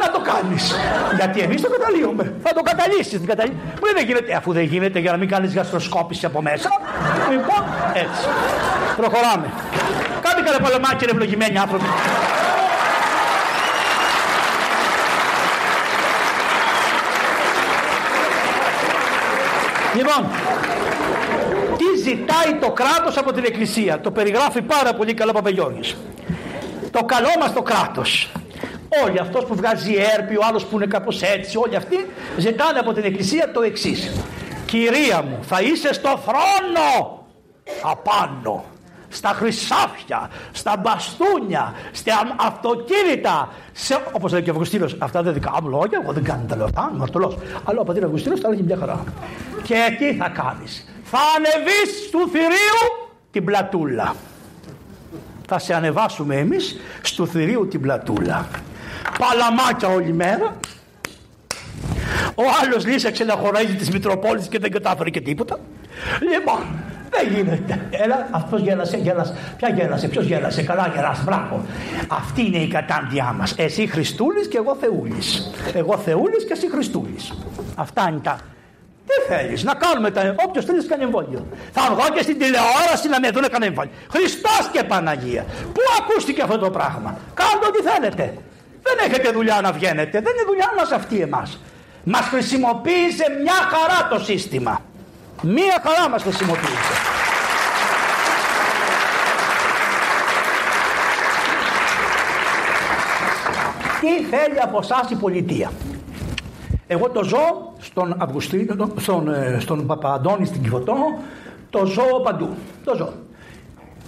B: να το κάνεις. Γιατί εμείς το καταλύουμε. Θα το καταλύσεις. Καταλύ... Μου δεν γίνεται, αφού δεν γίνεται για να μην κάνεις γαστροσκόπηση από μέσα. Λοιπόν, έτσι. Προχωράμε. Κάντε καλά παλαμάκι, ευλογημένοι άνθρωποι. Λοιπόν, τι ζητάει το κράτος από την Εκκλησία; Το περιγράφει πάρα πολύ καλά ο Παπαγιώργης το καλό μας το κράτος. Όλοι αυτός που βγάζει έρπη, ο άλλος που είναι κάπως έτσι, όλοι αυτοί ζητάνε από την Εκκλησία το εξής. Κυρία μου, θα είσαι στο θρόνο απάνω, στα χρυσάφια, στα μπαστούνια, στα αυτοκίνητα. Σε, όπως λέει και ο Αυγουστίνος, αυτά δεν δικά μου λόγια, εγώ δεν κάνω τα λέω, α, μαρτωλός. Αλλά ο πατήρ Αυγουστίνος τα λέγει μια χαρά. Και τι θα κάνεις. Θα ανεβείς του θηρίου την πλατούλα θα σε ανεβάσουμε εμείς στο θηρίο την πλατούλα. Παλαμάκια όλη μέρα. Ο άλλος λύσαξε να χωράει της Μητροπόλης και δεν κατάφερε και τίποτα. Λοιπόν, δεν γίνεται. Έλα, αυτός γέλασε, γέλασε. Ποια γέλασε, ποιος γέλασε, καλά γελάς, μπράβο. Αυτή είναι η κατάντια μας. Εσύ Χριστούλης και εγώ Θεούλης. Εγώ Θεούλης και εσύ Χριστούλης. Αυτά είναι τα τι θέλεις, να κάνουμε τα. Όποιος θέλει να κάνει εμβόλιο. Θα βγω και στην τηλεόραση να με δουν κανένα εμβόλιο. Χριστός και Παναγία. Πού ακούστηκε αυτό το πράγμα; Κάντε ό,τι θέλετε. Δεν έχετε δουλειά να βγαίνετε. Δεν είναι δουλειά μας αυτή εμάς. Μας χρησιμοποίησε μια χαρά το σύστημα. Μια χαρά μας χρησιμοποίησε. Τι θέλει από εσάς η πολιτεία; Εγώ το ζω στον Αυγουστίνο, στον, ε, στον Παπαντώνη στην Κιβωτό, το ζω παντού. Το ζω.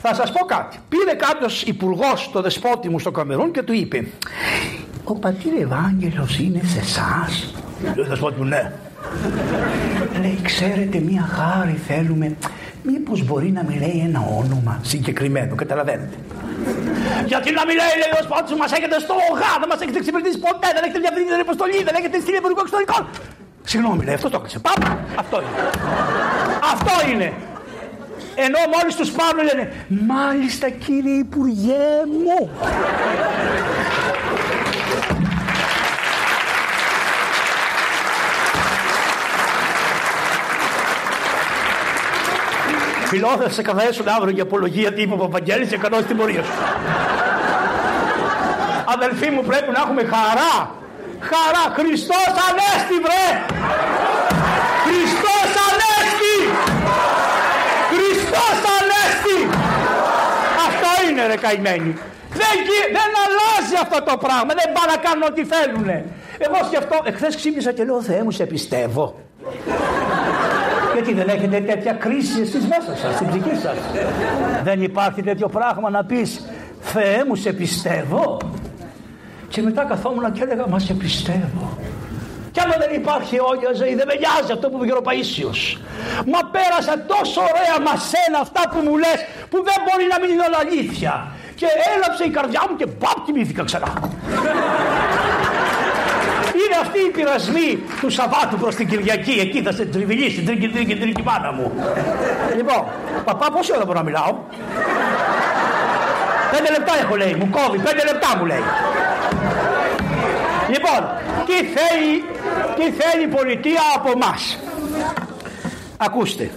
B: Θα σας πω κάτι. Πήρε κάποιος υπουργός το δεσπότη μου στο Καμερούν και του είπε «Ο πατήρ Ευάγγελος είναι σε εσάς. Λέει ο δεσπότη μου «Ναι». Λέει «Ξέρετε μία χάρη θέλουμε, μήπως μπορεί να μιλάει ένα όνομα; Συγκεκριμένο, καταλαβαίνετε». Γιατί να μιλάει, λέει ο σπότη μας έχετε στο ΟΓΑ, δεν μας έχετε εξυπηρετήσει ποτέ, δεν έχετε διαβρύνει την υποστολή, δεν έχετε στείλει υπουργό εξωτερικών. Συγγνώμη, λέει, αυτό το έκανα. Πάμε, αυτό είναι. αυτό είναι. Ενώ μόλις τους πάρουν λένε, Μάλιστα κύριε Υπουργέ μου. Φιλό, θα σε καθαρίσουν αύριο για απολογία τι είπε ο Παπαγγέλης και κανόνες τιμωρίας σου. Αδελφοί μου πρέπει να έχουμε χαρά. Χαρά. Χριστός Ανέστη βρε. Χριστός Ανέστη. Χριστός Ανέστη. Αυτό είναι ρε καημένοι. Δεν, δεν αλλάζει αυτό το πράγμα. Δεν πάνε να κάνουν ό,τι θέλουν. Εγώ σκεφτώ, εχθές ξύπνησα και λέω Θεέ μου σε πιστεύω. Γιατί δεν έχετε τέτοια κρίση εσείς μέσα σας, στην ψυχή σας. Δεν υπάρχει τέτοιο πράγμα να πεις Θεέ μου σε πιστεύω. Και μετά καθόμουν και έλεγα Μα σε πιστεύω. Και άμα δεν υπάρχει όγια ζωή, δεν με νοιάζει αυτό που είπε ο Παΐσιος. Μα πέρασα τόσο ωραία μασένα αυτά που μου λες που δεν μπορεί να μην είναι όλα αλήθεια. Και έλαψε η καρδιά μου και παπ κοιμήθηκα ξανά. Είναι αυτή η πειρασμή του Σαββάτου προς την Κυριακή. Εκεί θα σε τριβιλήσει, τρίκη, τρίκη, τρίκη μάνα μου. λοιπόν, παπά πόση ώρα μπορώ να μιλάω; Πέντε λεπτά έχω λέει, μου κόβει, πέντε λεπτά μου λέει. Λοιπόν, τι θέλει, τι θέλει η πολιτεία από εμά. Ακούστε,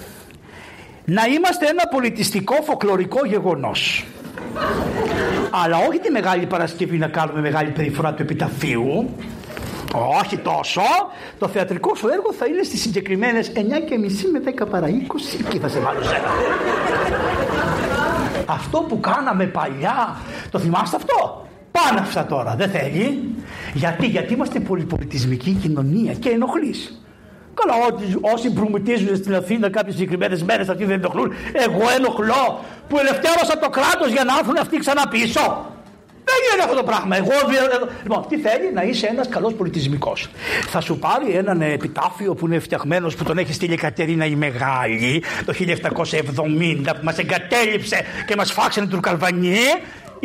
B: να είμαστε ένα πολιτιστικό φοκλωρικό γεγονός. Αλλά όχι τη Μεγάλη Παρασκευή να κάνουμε μεγάλη περιφορά του επιταφείου. Όχι τόσο. Το θεατρικό σου έργο θα είναι στις συγκεκριμένες 9 και μισή με 10 παρα 20. Εκεί θα σε βάλω σένα. αυτό που κάναμε παλιά, το θυμάστε αυτό; Πάνε αυτά τώρα, δεν θέλει. Γιατί, γιατί είμαστε πολυπολιτισμική κοινωνία και ενοχλείς. Καλά, όσοι προμηθίζουν στην Αθήνα κάποιες συγκεκριμένες μέρες αυτοί δεν ενοχλούν. Εγώ ενοχλώ που ελευθέρωσα το κράτος για να έρθουν αυτοί ξανά πίσω. Δεν γίνεται αυτό το πράγμα. Εγώ, λοιπόν, τι θέλει; Να είσαι ένας καλός πολιτισμικός. Θα σου πάρει έναν επιτάφιο που είναι φτιαγμένος που τον έχει στείλει η Κατερίνα η Μεγάλη το 1770 που μας εγκατέλειψε και μας φάξανε του Καλβανιέ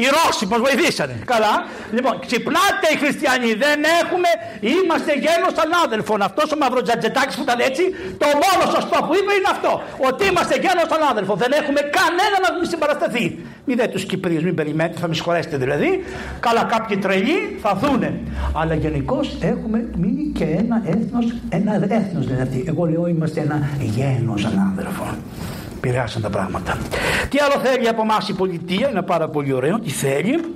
B: οι Ρώσοι μας βοηθήσανε. Καλά. Λοιπόν, ξυπνάτε οι χριστιανοί. Δεν έχουμε. Είμαστε γένος ανάδελφων. Αυτός ο Μαυροτζατζετάκης που ήταν έτσι, το μόνο σωστό που είπε είναι αυτό. Ότι είμαστε γένος ανάδελφων. Δεν έχουμε κανένα να μην συμπαρασταθεί. Μην δεν τους Κυπρίους, μην περιμένετε, θα με συγχωρέσετε δηλαδή. Καλά, κάποιοι τρελοί θα δούνε. Αλλά γενικώς έχουμε μείνει και ένα έθνος, ένα έθνος δηλαδή. Εγώ λέω είμαστε ένα γένος ανάδελφων επηρεάσαν τα πράγματα. Τι άλλο θέλει από εμάς η πολιτεία, είναι πάρα πολύ ωραίο, τι θέλει.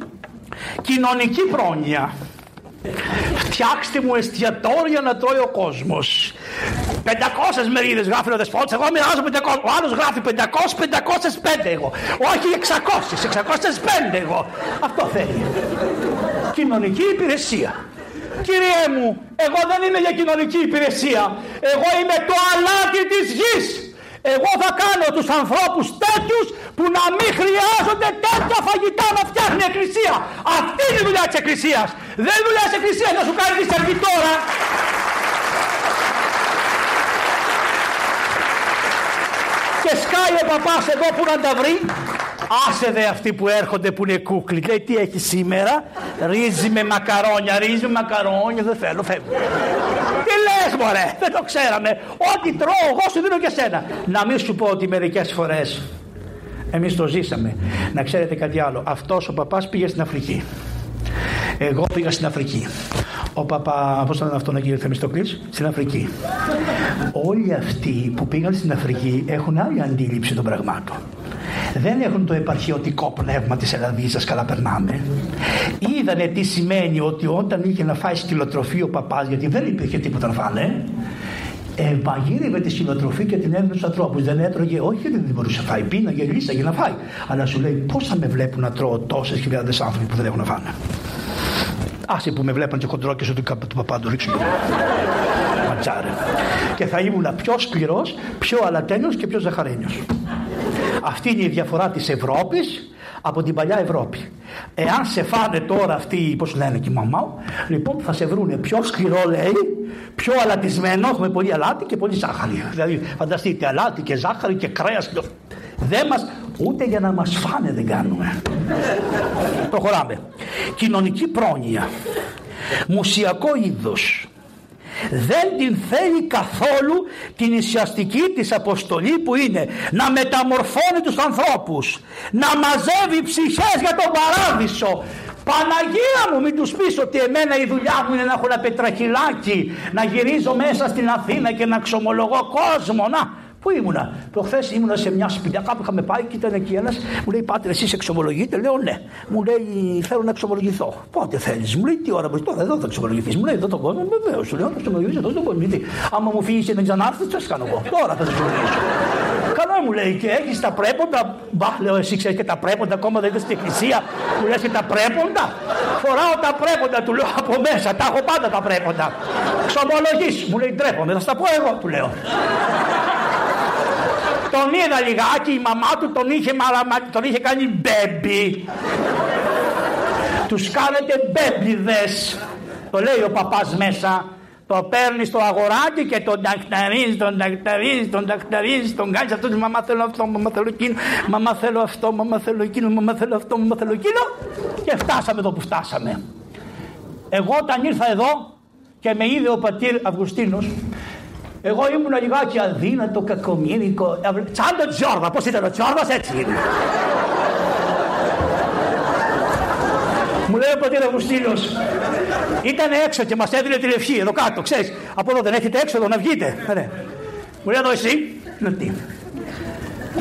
B: Κοινωνική πρόνοια. Φτιάξτε μου εστιατόρια να τρώει ο κόσμος. 500 μερίδες γράφει ο δεσπότης. Εγώ μοιράζω 500. Ο άλλος γράφει 500, 505 εγώ. Όχι 600, 605 εγώ. Αυτό θέλει. Κοινωνική υπηρεσία. Κύριε μου, εγώ δεν είμαι για κοινωνική υπηρεσία. Εγώ είμαι το αλάτι της γης. Εγώ θα κάνω τους ανθρώπους τέτοιους που να μην χρειάζονται τέτοια φαγητά να φτιάχνει η Εκκλησία. Αυτή είναι η δουλειά της Εκκλησίας. Δεν είναι δουλειά της Εκκλησίας να σου κάνει τη σερβιτόρα. Και σκάει ο παπάς εδώ που να τα βρει Άσε δε αυτοί που έρχονται που είναι κούκλοι. Λέει τι έχεις σήμερα; Ρύζι με μακαρόνια, ρύζι με μακαρόνια. Δεν θέλω, φεύγω. τι λες μωρέ, δεν το ξέραμε. Ό,τι τρώω εγώ σου δίνω και σένα. Να μην σου πω ότι μερικές φορές εμείς το ζήσαμε. Να ξέρετε κάτι άλλο. Αυτός ο παπάς πήγε στην Αφρική. Εγώ πήγα στην Αφρική. Ο παπά, πώς ήταν αυτό να γίνει Θεμιστοκλής, στην Αφρική. Όλοι αυτοί που πήγαν στην Αφρική έχουν άλλη αντίληψη των πραγμάτων δεν έχουν το επαρχιωτικό πνεύμα της Ελλαδίζας καλά περνάμε. Είδανε τι σημαίνει ότι όταν είχε να φάει σκυλοτροφή ο παπάς γιατί δεν υπήρχε τίποτα να φάνε ε, μαγείρευε τη σκυλοτροφή και την έδινε στους ανθρώπους. Δεν έτρωγε, όχι γιατί δεν μπορούσε να φάει, πίναγε λύσα για να φάει. Αλλά σου λέει, πώ θα με βλέπουν να τρώω τόσες χιλιάδες άνθρωποι που δεν έχουν να φάνε; Άσε που με βλέπαν και χοντρόκε του, του παπά του ρίξουν. Ματσάρε. Και θα ήμουν πιο σκληρός, πιο αλατένιος και πιο ζαχαρένιος. Αυτή είναι η διαφορά της Ευρώπης από την παλιά Ευρώπη. Εάν σε φάνε τώρα αυτοί, πώς λένε και η μαμά λοιπόν θα σε βρούνε πιο σκληρό λέει, πιο αλατισμένο, έχουμε πολύ αλάτι και πολύ ζάχαρη. Δηλαδή φανταστείτε αλάτι και ζάχαρη και κρέας. Δεν μας, ούτε για να μας φάνε δεν κάνουμε. Προχωράμε. Κοινωνική πρόνοια. Μουσιακό είδος δεν την θέλει καθόλου την ουσιαστική της αποστολή που είναι να μεταμορφώνει τους ανθρώπους να μαζεύει ψυχές για τον παράδεισο. Παναγία μου μην τους πεις ότι εμένα η δουλειά μου είναι να έχω ένα πετραχυλάκι να γυρίζω μέσα στην Αθήνα και να ξομολογώ κόσμο. Να Πού Πού ήμουνα. Προχθές ήμουνα σε μια σπηλιά, κάπου είχαμε πάει και ήταν εκεί ένας. Μου λέει Πάτερ, εσείς εξομολογείτε. Λέω ναι. Μου λέει Θέλω να εξομολογηθώ. Πότε θέλεις. Μου λέει Τι ώρα μπορείς τώρα, εδώ θα εξομολογηθείς. Μου λέει Εδώ τον κόσμο. Βεβαίως. Σου λέω να εξομολογήσω εδώ τον κόσμο. Γιατί άμα μου φύγεις και δεν ξανάρθεις, τι θα κάνω εγώ. Τώρα θα εξομολογήσω. Καλά μου λέει και έχεις τα πρέποντα. Μπα, λέω εσύ ξέρεις και τα πρέποντα, ακόμα δεν είσαι στην εκκλησία. Μου λες και τα πρέποντα. Φοράω τα πρέποντα, του λέω από μέσα. Τα έχω πάντα τα πρέποντα. Ξομολογή. Μου λέει ντρέπομαι, θα στα πω εγώ, του λέω. Τον είδα λιγάκι, η μαμά του τον είχε, τον είχε κάνει μπέμπι. Τους κάνετε μπέμπιδες. Το λέει ο παπάς μέσα. Το παίρνεις στο αγοράκι και τον τακταρίζεις, τον τακταρίζεις, τον τακταρίζεις, τον κάνεις αυτό. Μαμά θέλω αυτό, μαμά θέλω εκείνο, μαμά θέλω αυτό, μαμά θέλω εκείνο, μαμά θέλω αυτό, μαμά θέλω εκείνο. Και φτάσαμε εδώ που φτάσαμε. Εγώ όταν ήρθα εδώ και με είδε ο πατήρ Αυγουστίνος εγώ ήμουν λιγάκι αδύνατο, κακομύρικο. Σαν τον Τζόρδα. Πώς ήταν ο Τζόρδα, έτσι είναι. Μου λέει ο πατήρ Αυγουστίνο, ήταν έξω και μας έδινε τη λευχή εδώ κάτω, ξέρεις. Από εδώ δεν έχετε έξοδο να βγείτε. Ε, ναι. Μου λέει εδώ εσύ, λέω τι.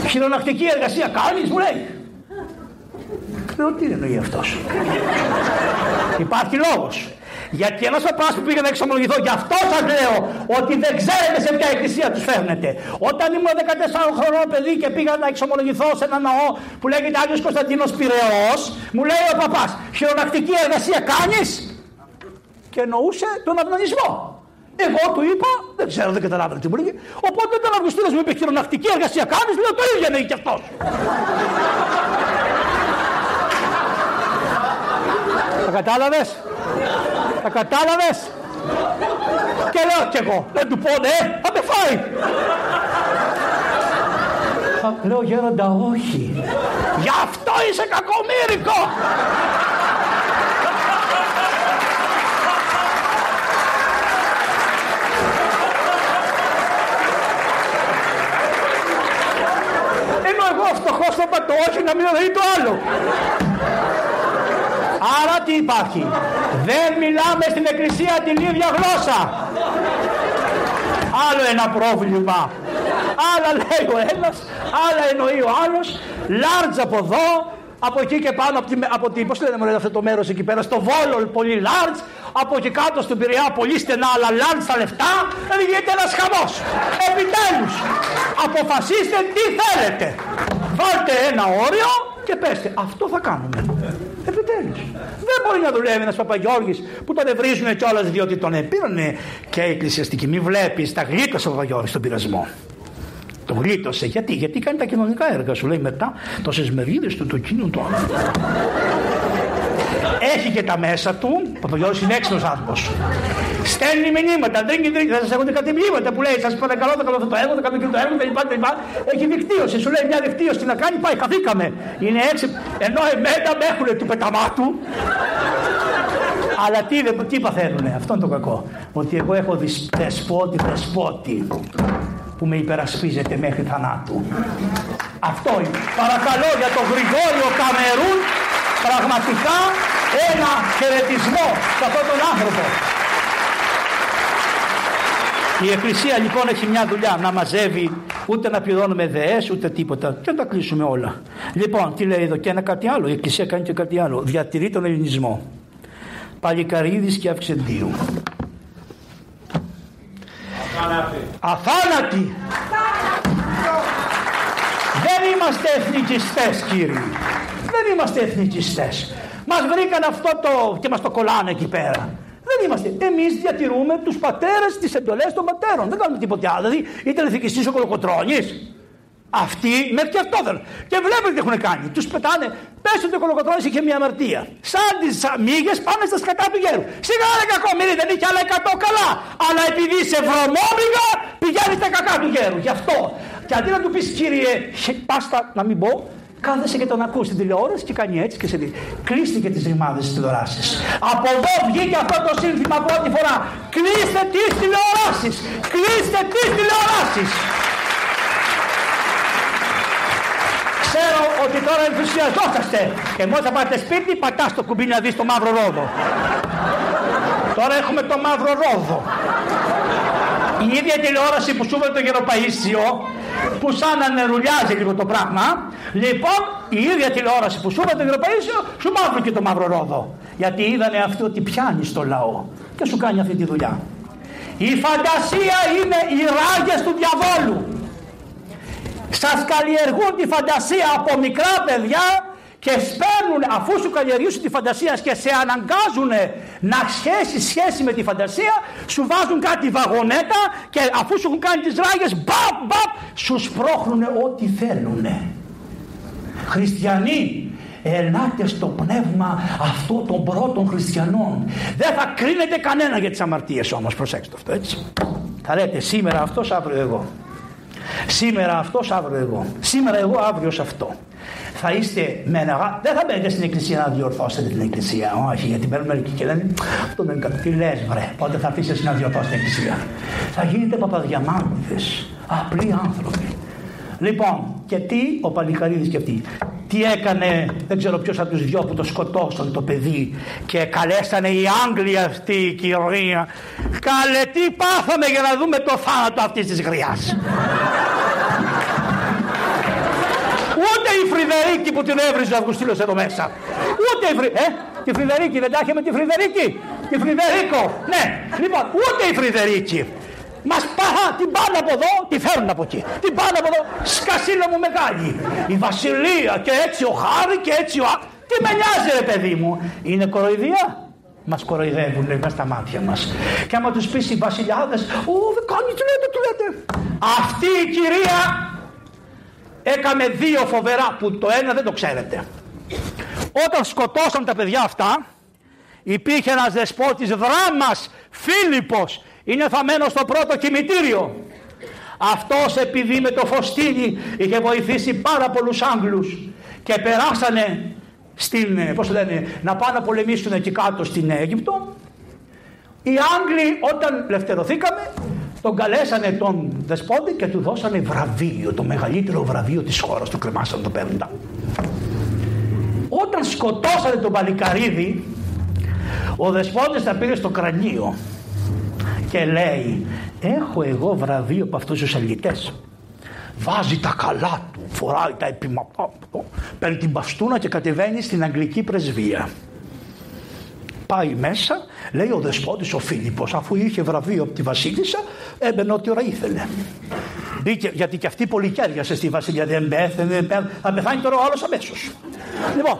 B: Χειρονακτική εργασία κάνεις, μου λέει. Λέω τι εννοεί αυτός. Υπάρχει λόγος. Γιατί ένα παπά που πήγε να εξομολογηθώ, γι' αυτό σας λέω ότι δεν ξέρετε σε ποια εκκλησία τους φέρνετε. Όταν ήμουν 14 χρονών παιδί και πήγα να εξομολογηθώ σε ένα ναό που λέγεται Άγιος Κωνσταντίνος Πυραιός, μου λέει ο παπάς, χειρονακτική εργασία κάνεις; Και εννοούσε τον αυνανισμό. Εγώ του είπα, δεν ξέρω, δεν καταλάβαινε τι μου λέγει. Οπότε όταν ο Αυγουστίνος μου είπε χειρονακτική εργασία κάνεις, λέω το ίδιο είναι και αυτός. Τα κατάλαβες; Τα κατάλαβες; Και λέω κι εγώ, δεν του πω ναι, θα με φάει. Λέω γέροντα όχι. Γι' αυτό είσαι κακομύρικο. Ενώ εγώ φτωχός θα πατώ όχι να μην δει το άλλο. Άρα τι υπάρχει; Δεν μιλάμε στην εκκλησία την ίδια γλώσσα. Άλλο ένα πρόβλημα. Άλλα λέει ο ένας, άλλα εννοεί ο άλλος. Large από εδώ, από εκεί και πάνω από, τη, από την, πώς λένε αυτό το μέρος εκεί πέρα, στο Βόλο πολύ large, από εκεί κάτω στον Πειραιά πολύ στενά αλλά large στα λεφτά, δεν γίνεται ένας χαμός. Επιτέλους, αποφασίστε τι θέλετε. Βάλτε ένα όριο και πέστε, αυτό θα κάνουμε. Επιτέλους. Δεν μπορεί να δουλεύει ένας Παπαγιώργης που τον ευρίζουν κιόλας διότι τον επήρανε και εκκλησιαστική. Μην βλέπεις, τα γλίτωσε ο Παπαγιώργης στον πειρασμό. Το γλίτωσε. Γιατί, γιατί κάνει τα κοινωνικά έργα. Σου λέει μετά τόσε μερίδε του το κοινό του Έχει και τα μέσα του. Ο Παπαγιώργης είναι έξυπνο άνθρωπος. Στέλνει μηνύματα, δεν κινδυνεύει. Θα σας έχουν κάτι μηνύματα που λέει: Σας παρακαλώ, θα κάνω αυτό το έργο, θα κάνω και το έργο, τα λοιπά. Έχει δικτύωση. Σου λέει μια δικτύωση τι να κάνει, πάει, χαθήκαμε. Είναι έτσι. Ενώ εμένα με έχουν του πεταμάτου. Αλλά τι, τι παθαίνουνε, αυτό είναι το κακό. Ότι εγώ έχω δεσπότη, δεσπότη που με υπερασπίζεται μέχρι θανάτου. Αυτό είναι. Παρακαλώ για τον Γρηγόριο Καμερούν πραγματικά ένα χαιρετισμό σε αυτόν τον άνθρωπο. Η Εκκλησία λοιπόν έχει μια δουλειά να μαζεύει ούτε να πληρώνουμε ΔΕΕΣ ούτε τίποτα και να τα κλείσουμε όλα. Λοιπόν, τι λέει εδώ και ένα κάτι άλλο. Η Εκκλησία κάνει και κάτι άλλο. Διατηρεί τον ελληνισμό. Παλικαρίδης και Αυξεντίου. Αθάνατη. Δεν είμαστε εθνικιστές κύριοι. Δεν είμαστε εθνικιστές. Μας βρήκαν αυτό το και μας το κολλάνε εκεί πέρα. Δεν είμαστε. Εμείς διατηρούμε τους πατέρες, τις εντολές των πατέρων. Δεν κάνουμε τίποτα άλλο. Δηλαδή, είτε ηθικιστή ο κολοκοτρόνη. Αυτοί μέχρι και αυτό δεν. Και βλέπετε τι έχουν κάνει. Τους πετάνε. Πες ότι ο κολοκοτρόνη είχε μια αμαρτία. Σαν τις μύγε πάνε στα σκατά του γέρου. Σιγά ρε κακομίρι, δεν είχε άλλα 100 καλά. Αλλά επειδή είσαι βρωμόμυγα, πηγαίνεις στα κακά του γέρου. Γι' αυτό. Και αντί να του πεις κύριε, πάστα να μην πω, κάθεσαι και τον ακούς στην τηλεόραση και κάνει έτσι και σε λέει κλείστε τις ρημάδες της τηλεοράσης από εδώ βγήκε αυτό το σύνθημα πρώτη φορά. Κλείστε τις τηλεοράσεις. Κλείστε τις τηλεοράσεις. Ξέρω ότι τώρα ενθουσιαζόσαστε και μόλις θα πάτε σπίτι πατάς το κουμπί να δεις το μαύρο ρόδο. Τώρα έχουμε το μαύρο ρόδο. Η ίδια τηλεόραση που σου το Γεροπαΐσιο που σαν να νερουλιάζει λίγο το πράγμα. Λοιπόν, η ίδια τηλεόραση που σου είπα το Ευρωπαϊκό σου μαύρω και το μαύρο ρόδο. Γιατί είδανε αυτό ότι πιάνει στο λαό και σου κάνει αυτή τη δουλειά. Η φαντασία είναι οι ράγες του διαβόλου. Σας καλλιεργούν τη φαντασία από μικρά παιδιά και σπέρνουν αφού σου καλλιεργήσουν τη φαντασία και σε αναγκάζουν να σχέσεις σχέση με τη φαντασία σου βάζουν κάτι βαγονέτα και αφού σου έχουν κάνει τις ράγες μπαπ μπαπ σου σπρώχνουν ό,τι θέλουν χριστιανοί ελάτε στο πνεύμα αυτό των πρώτων χριστιανών. Δεν θα κρίνετε κανένα για τις αμαρτίες όμως προσέξτε αυτό έτσι. Θα λέτε σήμερα αυτός αύριο εγώ σήμερα αυτός αύριο εγώ σήμερα εγώ αύριο αυτό θα είστε με ένα. Δεν θα μπαίνετε στην εκκλησία να διορθώσετε την εκκλησία. Όχι, γιατί παίρνουν μερικοί και λένε Αυτό δεν είναι Τι λες, βρε, πότε θα αφήσεις να διορθώσει την εκκλησία. Θα γίνετε παπαδιαμάντηδε, απλοί άνθρωποι. Λοιπόν, και τι ο Παλικαρίδης και αυτοί. Τι έκανε, δεν ξέρω ποιος από τους δυο που το σκοτώσαν το παιδί και καλέσανε οι Άγγλοι αυτή η κυρία. Καλέ τι πάθαμε για να δούμε το θάνατο αυτής της γριάς. Ούτε η Φρυδερίκη που την έβριζε ο Αυγουστήλος εδώ μέσα. Ούτε η Φρυδερίκη. Ε, τη Φρυδερίκη δεν τα με τη Φρυδερίκη. Τη Φρυδερίκο. Ναι. Λοιπόν, ούτε η Φρυδερίκη. Μας πάχα την πάνε από εδώ, τη φέρνουν από εκεί. Την πάνε από εδώ, σκασίλα μου μεγάλη. Η Βασιλεία και έτσι ο Χάρη και έτσι ο Τι με νοιάζει ρε παιδί μου. Είναι κοροϊδία. Μας κοροϊδεύουν μέσα στα μάτια μας. Και άμα τους πεις οι βασιλιάδες, Ω, δεν κάνει, του λέτε, του λέτε. Αυτή η κυρία έκαμε δύο φοβερά που το ένα δεν το ξέρετε. Όταν σκοτώσαν τα παιδιά αυτά υπήρχε ένας δεσπότης δράμας Φίλιππος είναι θαμένος στο πρώτο κημητήριο. Αυτός επειδή με το φωστίνι είχε βοηθήσει πάρα πολλούς Άγγλους και περάσανε στην, πώς λένε, να πάνε να πολεμήσουν εκεί κάτω στην Αίγυπτο οι Άγγλοι όταν λευτερωθήκαμε τον καλέσανε τον δεσπότη και του δώσανε βραβείο, το μεγαλύτερο βραβείο της χώρας, του κρεμάσαν το πέμπτα. Όταν σκοτώσανε τον Παλικαρίδη, ο δεσπότης τα πήρε στο κρανίο και λέει έχω εγώ βραβείο από αυτούς τους ελγητές βάζει τα καλά του, φοράει τα επιματά παίρνει την μπαστούνα και κατεβαίνει στην αγγλική πρεσβεία Πάει μέσα, λέει ο δεσπότης ο Φίλιππος, αφού είχε βραβείο από τη Βασίλισσα, έμπαινε ό,τι ώρα ήθελε. Μπήκε, γιατί και αυτή πολύ κέρδιασε στη Βασιλεία, δεν πέθανε, θα πεθάνει τώρα ο άλλος αμέσως. Λοιπόν,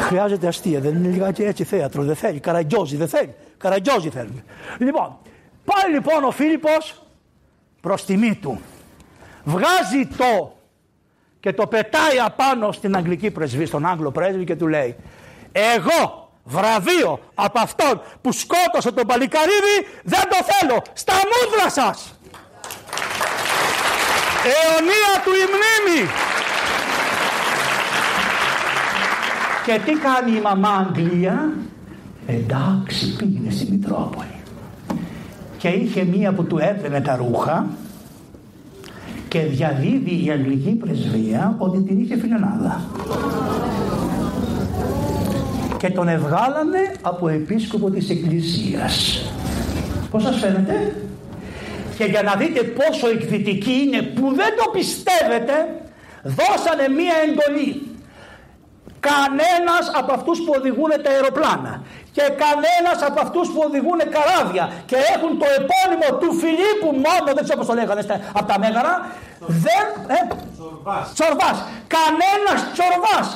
B: χρειάζεται αστεία, δεν είναι λιγάκι έτσι θέατρο, δεν θέλει, καραγκιόζι δεν θέλει, καραγκιόζι θέλει. Λοιπόν, πάει λοιπόν ο Φίλιππος προς τιμή του, βγάζει το και το πετάει απάνω στην αγγλική πρεσβή, στον Άγγλο πρέσβη και του λέει εγώ βραβείο από αυτόν που σκότωσε τον Παλικαρίδη δεν το θέλω. Στα μούδρα σας! Αιωνία του η μνήμη! Και τι κάνει η μαμά Αγγλία; Εντάξει πήγαινε στη Μητρόπολη και είχε μία που του έδαινε τα ρούχα και διαδίδει η Αγγλική Πρεσβεία ότι την είχε φιλενάδα και τον ευγάλανε από επίσκοπο της Εκκλησίας. Πώς σας φαίνεται; Και για να δείτε πόσο εκδυτική είναι που δεν το πιστεύετε, δώσανε μία εντολή. Κανένας από αυτούς που οδηγούν τα αεροπλάνα και κανένας από αυτούς που οδηγούν καράβια και έχουν το επώνυμο του Φιλίππου μόνο, δεν ξέρω πώς το λέγανε από τα μέγαρα, δεν... Ε, τσορβάς. Κανένας τσορβάς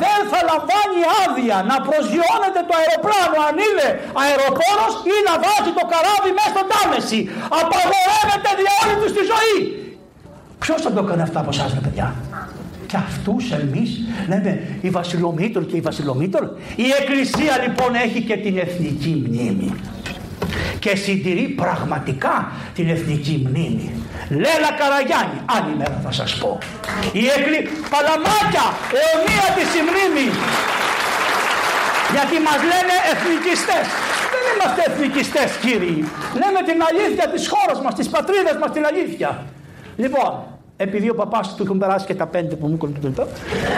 B: δεν θα λαμβάνει άδεια να προσγειώνεται το αεροπλάνο αν είναι αεροπόρος ή να βάζει το καράβι μέσα στον τάμεση. Απαγορεύεται διόλου του στη ζωή. Ποιος θα το έκανε αυτά από εσάς παιδιά; Και αυτούς εμείς λέμε η Βασιλομήτωρ και η Βασιλομήτωρ. Η Εκκλησία λοιπόν έχει και την εθνική μνήμη και συντηρεί πραγματικά την εθνική μνήμη. Λέλα Καραγιάννη, άλλη μέρα θα σας πω. Η Εκκλη... Παλαμάκια, αιωνία της η μνήμη. Γιατί μας λένε εθνικιστές. Δεν είμαστε εθνικιστές κύριοι. Λέμε την αλήθεια της χώρας μας, της πατρίδας μας την αλήθεια. Λοιπόν, επειδή ο παπάς του έχουν περάσει και τα πέντε που μου έκανε το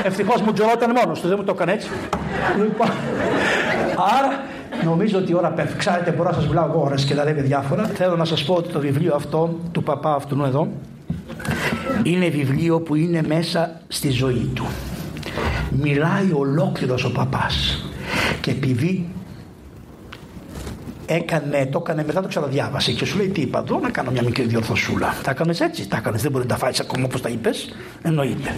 B: ευτυχώς μου τζορώταν μόνος του, δεν μου το έκανε έτσι. Λοιπόν, άρα νομίζω ότι η ώρα πέφτει. Ξέρετε, μπορώ να σας μιλάω εγώ ώρες και να λέμε διάφορα. Θέλω να σας πω ότι το βιβλίο αυτό του παπά αυτού εδώ Είναι βιβλίο που είναι μέσα στη ζωή του. Μιλάει ολόκληρος ο παπάς και επειδή έκανε, το έκανε μετά το ξαναδιάβασε και σου λέει τι είπα εδώ να κάνω μια μικρή διορθωσούλα. Τα έκανες έτσι, τα έκανες, δεν μπορεί να τα φάεις ακόμα όπως τα είπες. Εννοείται.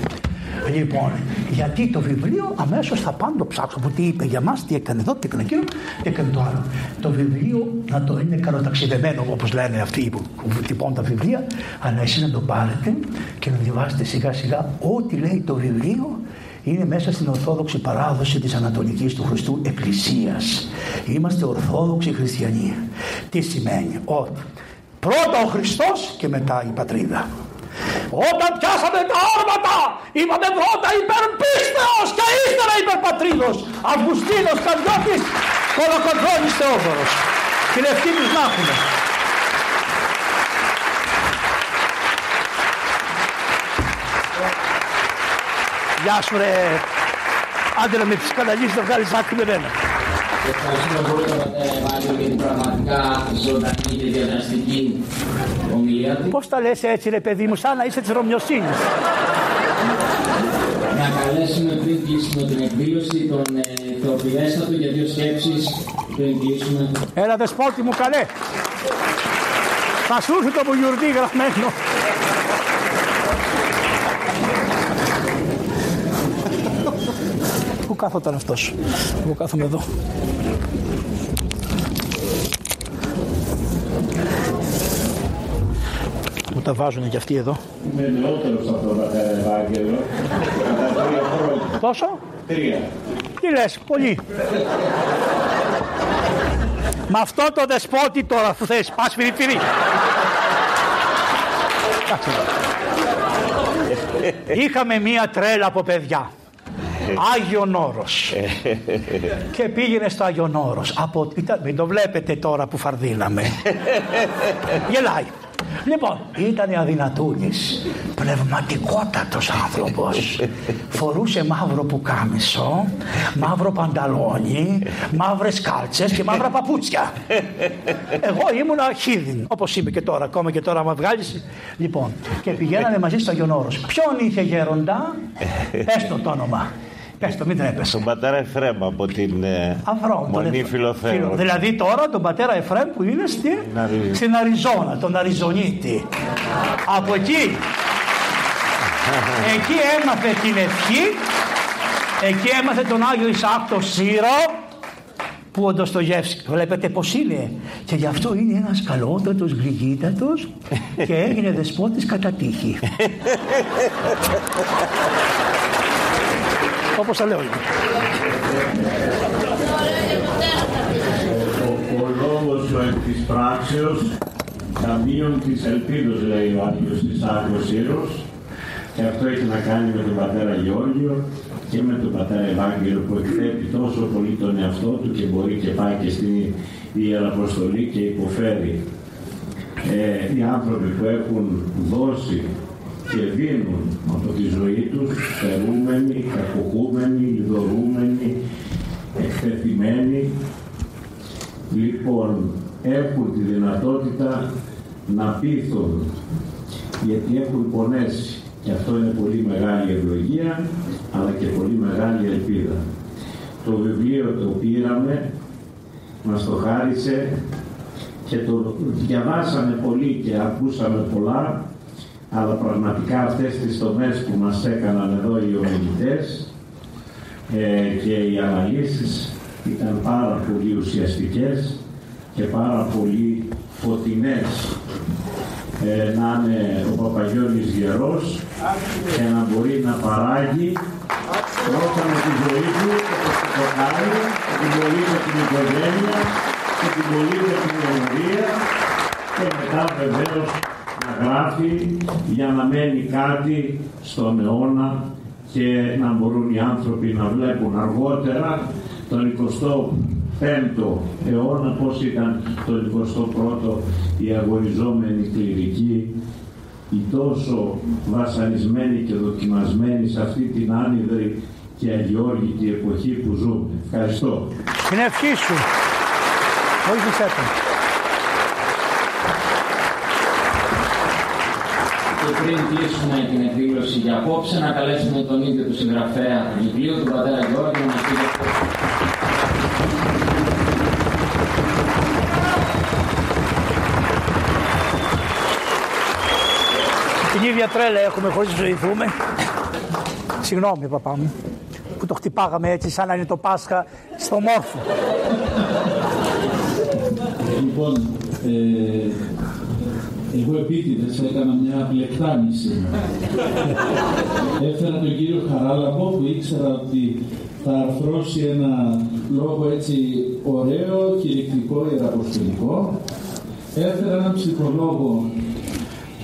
B: Λοιπόν, γιατί το βιβλίο αμέσως θα πάνε το ψάξω που τι είπε για μας, τι έκανε εδώ, τι έκανε εκείνο, τι έκανε το άλλο. Το βιβλίο να το είναι καλοταξιδεμένο όπως λένε αυτοί που τυπώνουν τα βιβλία, αλλά εσεί να το πάρετε και να διαβάσετε σιγά σιγά ό,τι λέει το βιβλίο είναι μέσα στην Ορθόδοξη παράδοση της Ανατολικής του Χριστού Εκκλησίας. Είμαστε Ορθόδοξοι Χριστιανοί. Τι σημαίνει; Ότι πρώτα ο Χριστός και μετά η πατρίδα. Όταν πιάσαμε τα όρματα είπαμε πρώτα υπερπίστεως και ύστερα υπερπατρίδος. Αυγουστίνος Καρδιώτης, Κολοκοντρώνης Θεόδωρος. Την ευχή τους να έχουμε. Γεια σου ρε. Άντε να με ψυχαναλύσεις να βγάλεις άκρη με μένα.
A: Ευχαριστούμε πολύ τον πατέρα Ευάγγελο για την πραγματικά ζωντανή και διαδραστική ομιλία του.
B: Πώς τα λες έτσι ρε παιδί μου, σαν να είσαι της Ρωμιοσύνης.
A: Να καλέσουμε πριν κλείσουμε την εκδήλωση τον ε, Θεοπηρέστατο για δύο σκέψεις πριν κλείσουμε.
B: Έλα δεσπότη μου καλέ. Θα σου έρθει το μπουγιουρδί γραμμένο. Πού κάθονταν αυτός. Εγώ κάθομαι εδώ. Μου τα βάζουν και αυτοί εδώ.
C: Είμαι νεότερος από τον πατέρα Ευάγγελο. Κατά τρία χρόνια.
B: Πόσο;
C: Τρία.
B: Τι λες, πολύ. Με αυτό το δεσπότη τώρα που θες, πας φιριτήρι. Κάτσε εδώ. Είχαμε μία τρέλα από παιδιά. Άγιον Όρος. και πήγαινε στο Άγιον Όρος. Από... Ήταν... Μην το βλέπετε τώρα που φαρδίναμε. Γελάει. Λοιπόν, ήταν αδυνατούλης, πνευματικότατος άνθρωπος. Φορούσε μαύρο πουκάμισο, μαύρο πανταλόνι, μαύρες κάλτσες και μαύρα παπούτσια. Εγώ ήμουνα χίδιν, όπως είμαι και τώρα, ακόμα και τώρα με βγάλεις. Λοιπόν, και πηγαίνανε μαζί στο Άγιον Όρος. Ποιον είχε γέροντα, πες το το όνομα. Πες το, μην τρέπεσαι.
D: Τον πατέρα Εφρέμ από την ε,
B: Αφρό, τον
D: Μονή
B: Εφ-
D: Φιλοθέου.
B: Φιλο- Δηλαδή τώρα τον πατέρα Εφραίμ που είναι στη,
D: Αριζ-
B: στην Αριζόνα, τον Αριζονίτη. Από εκεί, εκεί έμαθε την ευχή, εκεί έμαθε τον Άγιο Ισαάκ το Σύρο, που ο Ντοστογεύσκη, βλέπετε πως είναι. Και γι' αυτό είναι ένας καλότατος, γλυκύτατος και έγινε δεσπότης κατά τύχη. Όπως τα λέω είναι.
C: Ο, ο λόγος ο εκ της πράξεως καμίων της ελπίδος λέει ο Άγιος της Άγιος Ήρος και αυτό έχει να κάνει με τον πατέρα Γεώργιο και με τον πατέρα Ευάγγελο που εκθέτει τόσο πολύ τον εαυτό του και μπορεί και πάει και στην Ιεραποστολή και υποφέρει. Ε, οι άνθρωποι που έχουν δώσει και δίνουν από τη ζωή τους φερούμενοι, κακοκούμενοι, λιδωρούμενοι, εκτεθειμένοι. Λοιπόν έχουν τη δυνατότητα να πείθουν γιατί έχουν πονέσει. Και αυτό είναι πολύ μεγάλη ευλογία αλλά και πολύ μεγάλη ελπίδα. Το βιβλίο το πήραμε, μας το χάρισε και το διαβάσαμε πολύ και ακούσαμε πολλά αλλά πραγματικά αυτές τις τομές που μας έκαναν εδώ οι ομιλητές ε, και οι αναλύσεις ήταν πάρα πολύ ουσιαστικές και πάρα πολύ φωτεινές. Ε, να είναι ο Παπαγιώργης γερός και να μπορεί να παράγει πρώτα με τη ζωή του όπως το κοκάλι, την πολύ με την οικογένεια και την πολύ με την εμπειρία και μετά βεβαίως να γράφει για να μένει κάτι στον αιώνα και να μπορούν οι άνθρωποι να βλέπουν αργότερα τον 25ο αιώνα πώς ήταν τον 21ο οι αγωνιζόμενοι κληρικοί οι τόσο βασανισμένοι και δοκιμασμένοι σε αυτή την άνυδρη και αγιώργητη εποχή που ζούμε. Ευχαριστώ.
B: Την ευχή σου. Βοήθησέ τον.
A: Και πριν κλείσουμε την εκδήλωση για απόψε, να καλέσουμε τον ίδιο του συγγραφέα του βιβλίου, τον πατέρα Γιώργη, να πει
B: Την ίδια τρέλα έχουμε χωρίς ζωηθούμε. Συγγνώμη παπά μου που το χτυπάγαμε έτσι σαν να είναι το Πάσχα στο μόρφο.
E: Λοιπόν, ε, εγώ επίτηδες έκανα μια πλεκτάνηση. Έφερα τον κύριο Χαράλαμπο που ήξερα ότι θα αρθρώσει ένα λόγο έτσι ωραίο, κηρυκτικό, ιεραποστολικό. Έφερα έναν ψυχολόγο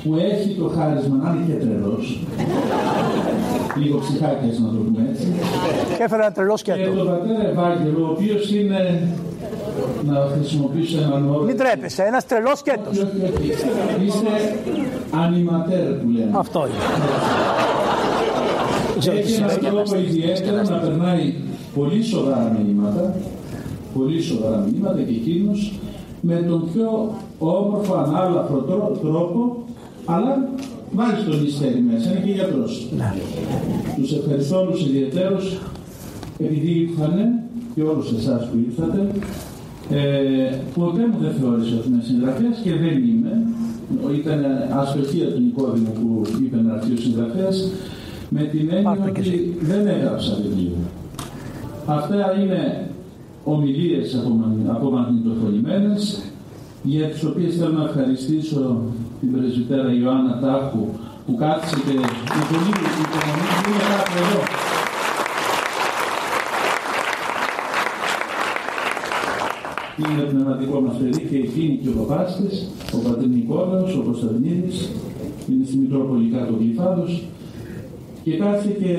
E: που έχει το χάρισμα να είναι και τρελός. Λίγο ψυχάκιας να το πούμε έτσι.
B: Και έφερα ένα τρελό
E: Και
B: σκέτο.
E: τον πατέρα Ευάγγελο, ο οποίος είναι, να χρησιμοποιήσω έναν όρο,
B: Μην τρέπεσαι, ένας τρελός σκέτος.
E: όχι, όχι, όχι. Είστε ανηματέρ που λέμε.
B: Αυτό είναι. Δεν ξέρω τι
E: Έχει έναν
B: σημαίνει.
E: τρόπο ιδιαίτερο να περνάει πολύ σοβαρά μηνύματα, πολύ σοβαρά μηνύματα και εκείνος με τον πιο όμορφο, ανάλαφρο τρό- τρόπο, αλλά βάζει τον ιστέρι μέσα, είναι και γιατρός. Τους ευχαριστώ όλους ιδιαίτερως επειδή ήρθανε και όλους εσάς που ήρθατε. Ε, ποτέ μου δεν θεώρησα ότι είμαι συγγραφέας και δεν είμαι. Ήταν αστοχία του Νικόδημου που είπε να έρθει ο συγγραφέας με την έννοια
B: Πάρτε και
E: ότι δεν έγραψα βιβλίο. Αυτά είναι ομιλίες απομαγ- απομαγνητοφωνημένες για τις οποίες θέλω να ευχαριστήσω την πρεσβυτέρα Ιωάννα Τάχου που κάθισε και με πολύ υπομονή που είναι κάτω εδώ. Είναι το πνευματικό μας παιδί και εκείνη και ο παπάς της, ο πατήρ Νικόλαος, ο Κωνσταντινίδης, είναι στη Μητρόπολη κάτω Γλυφάδος. Και κάθισε και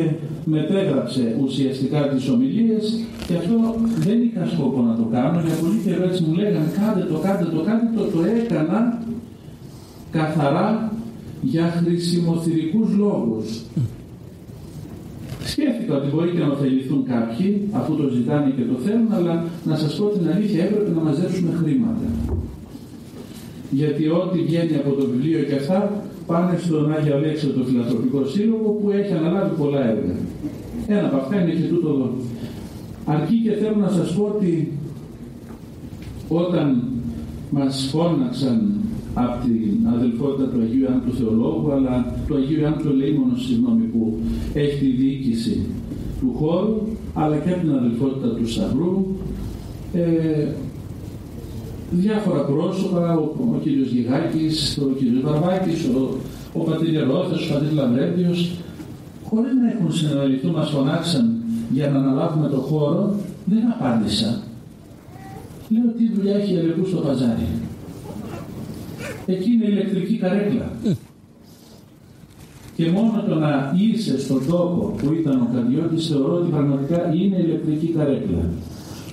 E: μετέγραψε ουσιαστικά τις ομιλίες. Και αυτό δεν είχα σκοπό να το κάνω για πολύ καιρό έτσι μου λέγανε κάντε το, κάντε το, κάντε το, το έκανα καθαρά για χρησιμοθυρικούς λόγους. Σκέφτηκα ότι μπορεί και να ωφεληθούν κάποιοι, αφού το ζητάνε και το θέλουν, αλλά να σας πω την αλήθεια, έπρεπε να μαζέψουμε χρήματα. Γιατί ό,τι βγαίνει από το βιβλίο και αυτά πάνε στον Άγιο Αλέξιο το Φιλανθρωπικό Σύλλογο που έχει αναλάβει πολλά έργα. Ένα από αυτά είναι και τούτο εδώ. Αρκεί και θέλω να σας πω ότι όταν μας φώναξαν από την αδελφότητα του Αγίου Ιωάννου του Θεολόγου, αλλά του Αγίου Ιωάννου του Ελεήμονος, συγγνώμη, που έχει τη διοίκηση του χώρου, αλλά και από την αδελφότητα του Σταυρού, ε, διάφορα πρόσωπα, ο, ο κύριος Γιγάκης, ο κύριος Βαρβάκης, ο, ο πατήρ Γερόθας, ο πατήρ Λαμπρέντιος, χωρίς να έχουν συναντηθεί, μας φωνάξαν για να αναλάβουμε το χώρο, δεν απάντησα. Λέω τι δουλειά έχει η Ελεκού στο παζάρι; Εκεί είναι ηλεκτρική καρέκλα. Και μόνο το να είσαι στον τόπο που ήταν ο Καρδιώτης θεωρώ ότι πραγματικά είναι ηλεκτρική καρέκλα.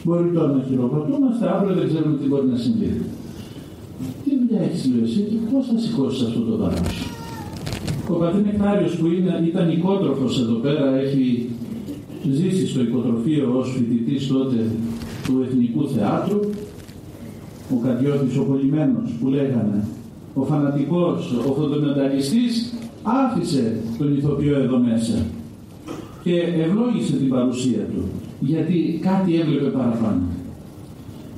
E: Μπορεί τώρα να χειροκροτούμαστε, αύριο δεν ξέρουμε τι μπορεί να συμβεί. Τι δουλειά έχεις λέω εσύ και πώς θα σηκώσεις αυτό το βάρος. Ο πατήρ Νεκτάριος που είναι, ήταν οικότροφος εδώ πέρα, έχει ζήσει στο οικοτροφείο ως φοιτητής τότε του Εθνικού Θεάτρου, ο Καρδιώτης ο Πολυμένος που λέγανε, ο φανατικός, ο φωτομεταλλιστής άφησε τον ηθοποιό εδώ μέσα και ευλόγησε την παρουσία του γιατί κάτι έβλεπε παραπάνω.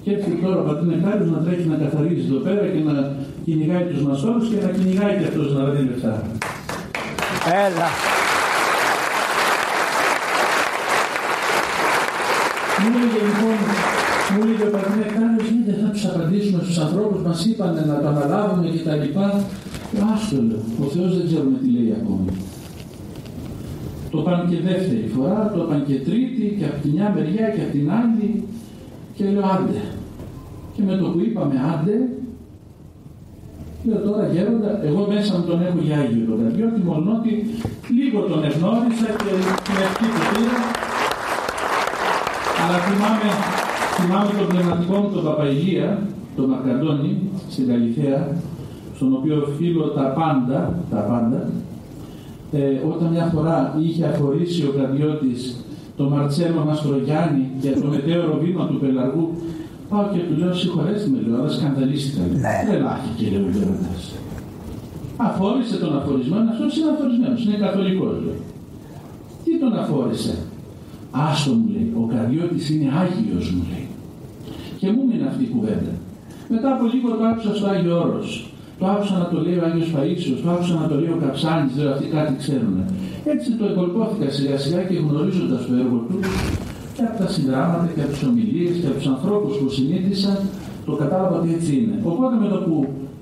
E: Και έρχεται τώρα ο πατήρ Νεκτάριος να τρέχει να καθαρίζει εδώ πέρα και να κυνηγάει τους μαστόρους και να κυνηγάει και αυτός να δίνει λεφτά.
B: Έλα.
E: Μου έλεγε λοιπόν, μου έλεγε ο πατήρ Νεκτάριος, «Ναι, δεν θα τους απαντήσουμε στους ανθρώπους, μας είπανε να το αναλάβουμε και τα λοιπά. Άστο λέω, ο Θεός δεν ξέρουμε τι λέει ακόμη. Το πάνε και δεύτερη φορά, το πάνε και τρίτη και από τη μια μεριά και από την άλλη και λέω άντε. Και με το που είπαμε άντε, λέω τώρα γέροντα, εγώ μέσα μου τον έχω για Άγιο τον Καρδιώτη, μόνο ότι λίγο τον ευνόρισα και την ευχή του πήρα. Αλλά θυμάμαι, θυμάμαι τον πνευματικό μου τον Παπαϊγία, τον Μακαντώνη, στην Καλυθέα, στον οποίο οφείλω τα πάντα, τα πάντα, ε, όταν μια φορά είχε αφορήσει ο Κραδιώτης το Μαρτσέλο Μαστρογιάννη για το μετέωρο βήμα του Πελαργού, πάω και του λέω συγχωρέστε με, λέω, αλλά σκανδαλίστηκα.
B: Ναι.
E: Τρελάχηκε, λέει ο Γέροντας. Αφόρησε τον αφορισμένο, αυτό είναι αφορισμένος, είναι καθολικός. Τι τον αφόρησε; Άστο μου λέει, ο Καρδιώτης είναι Άγιος μου λέει. Και μου μείνει αυτή η κουβέντα. Μετά από λίγο το άκουσα στο Άγιο Όρος. Το άκουσα να το λέει ο Άγιος Φαΐσιος, το άκουσα να το λέει ο Καψάνης, δηλαδή αυτοί κάτι ξέρουν. Έτσι το εγκολπώθηκα σιγά σιγά και γνωρίζοντας το έργο του και από τα συγγράμματα και από τις ομιλίες και από τους ανθρώπους που συνήθισα το κατάλαβα ότι έτσι είναι. Οπότε με το που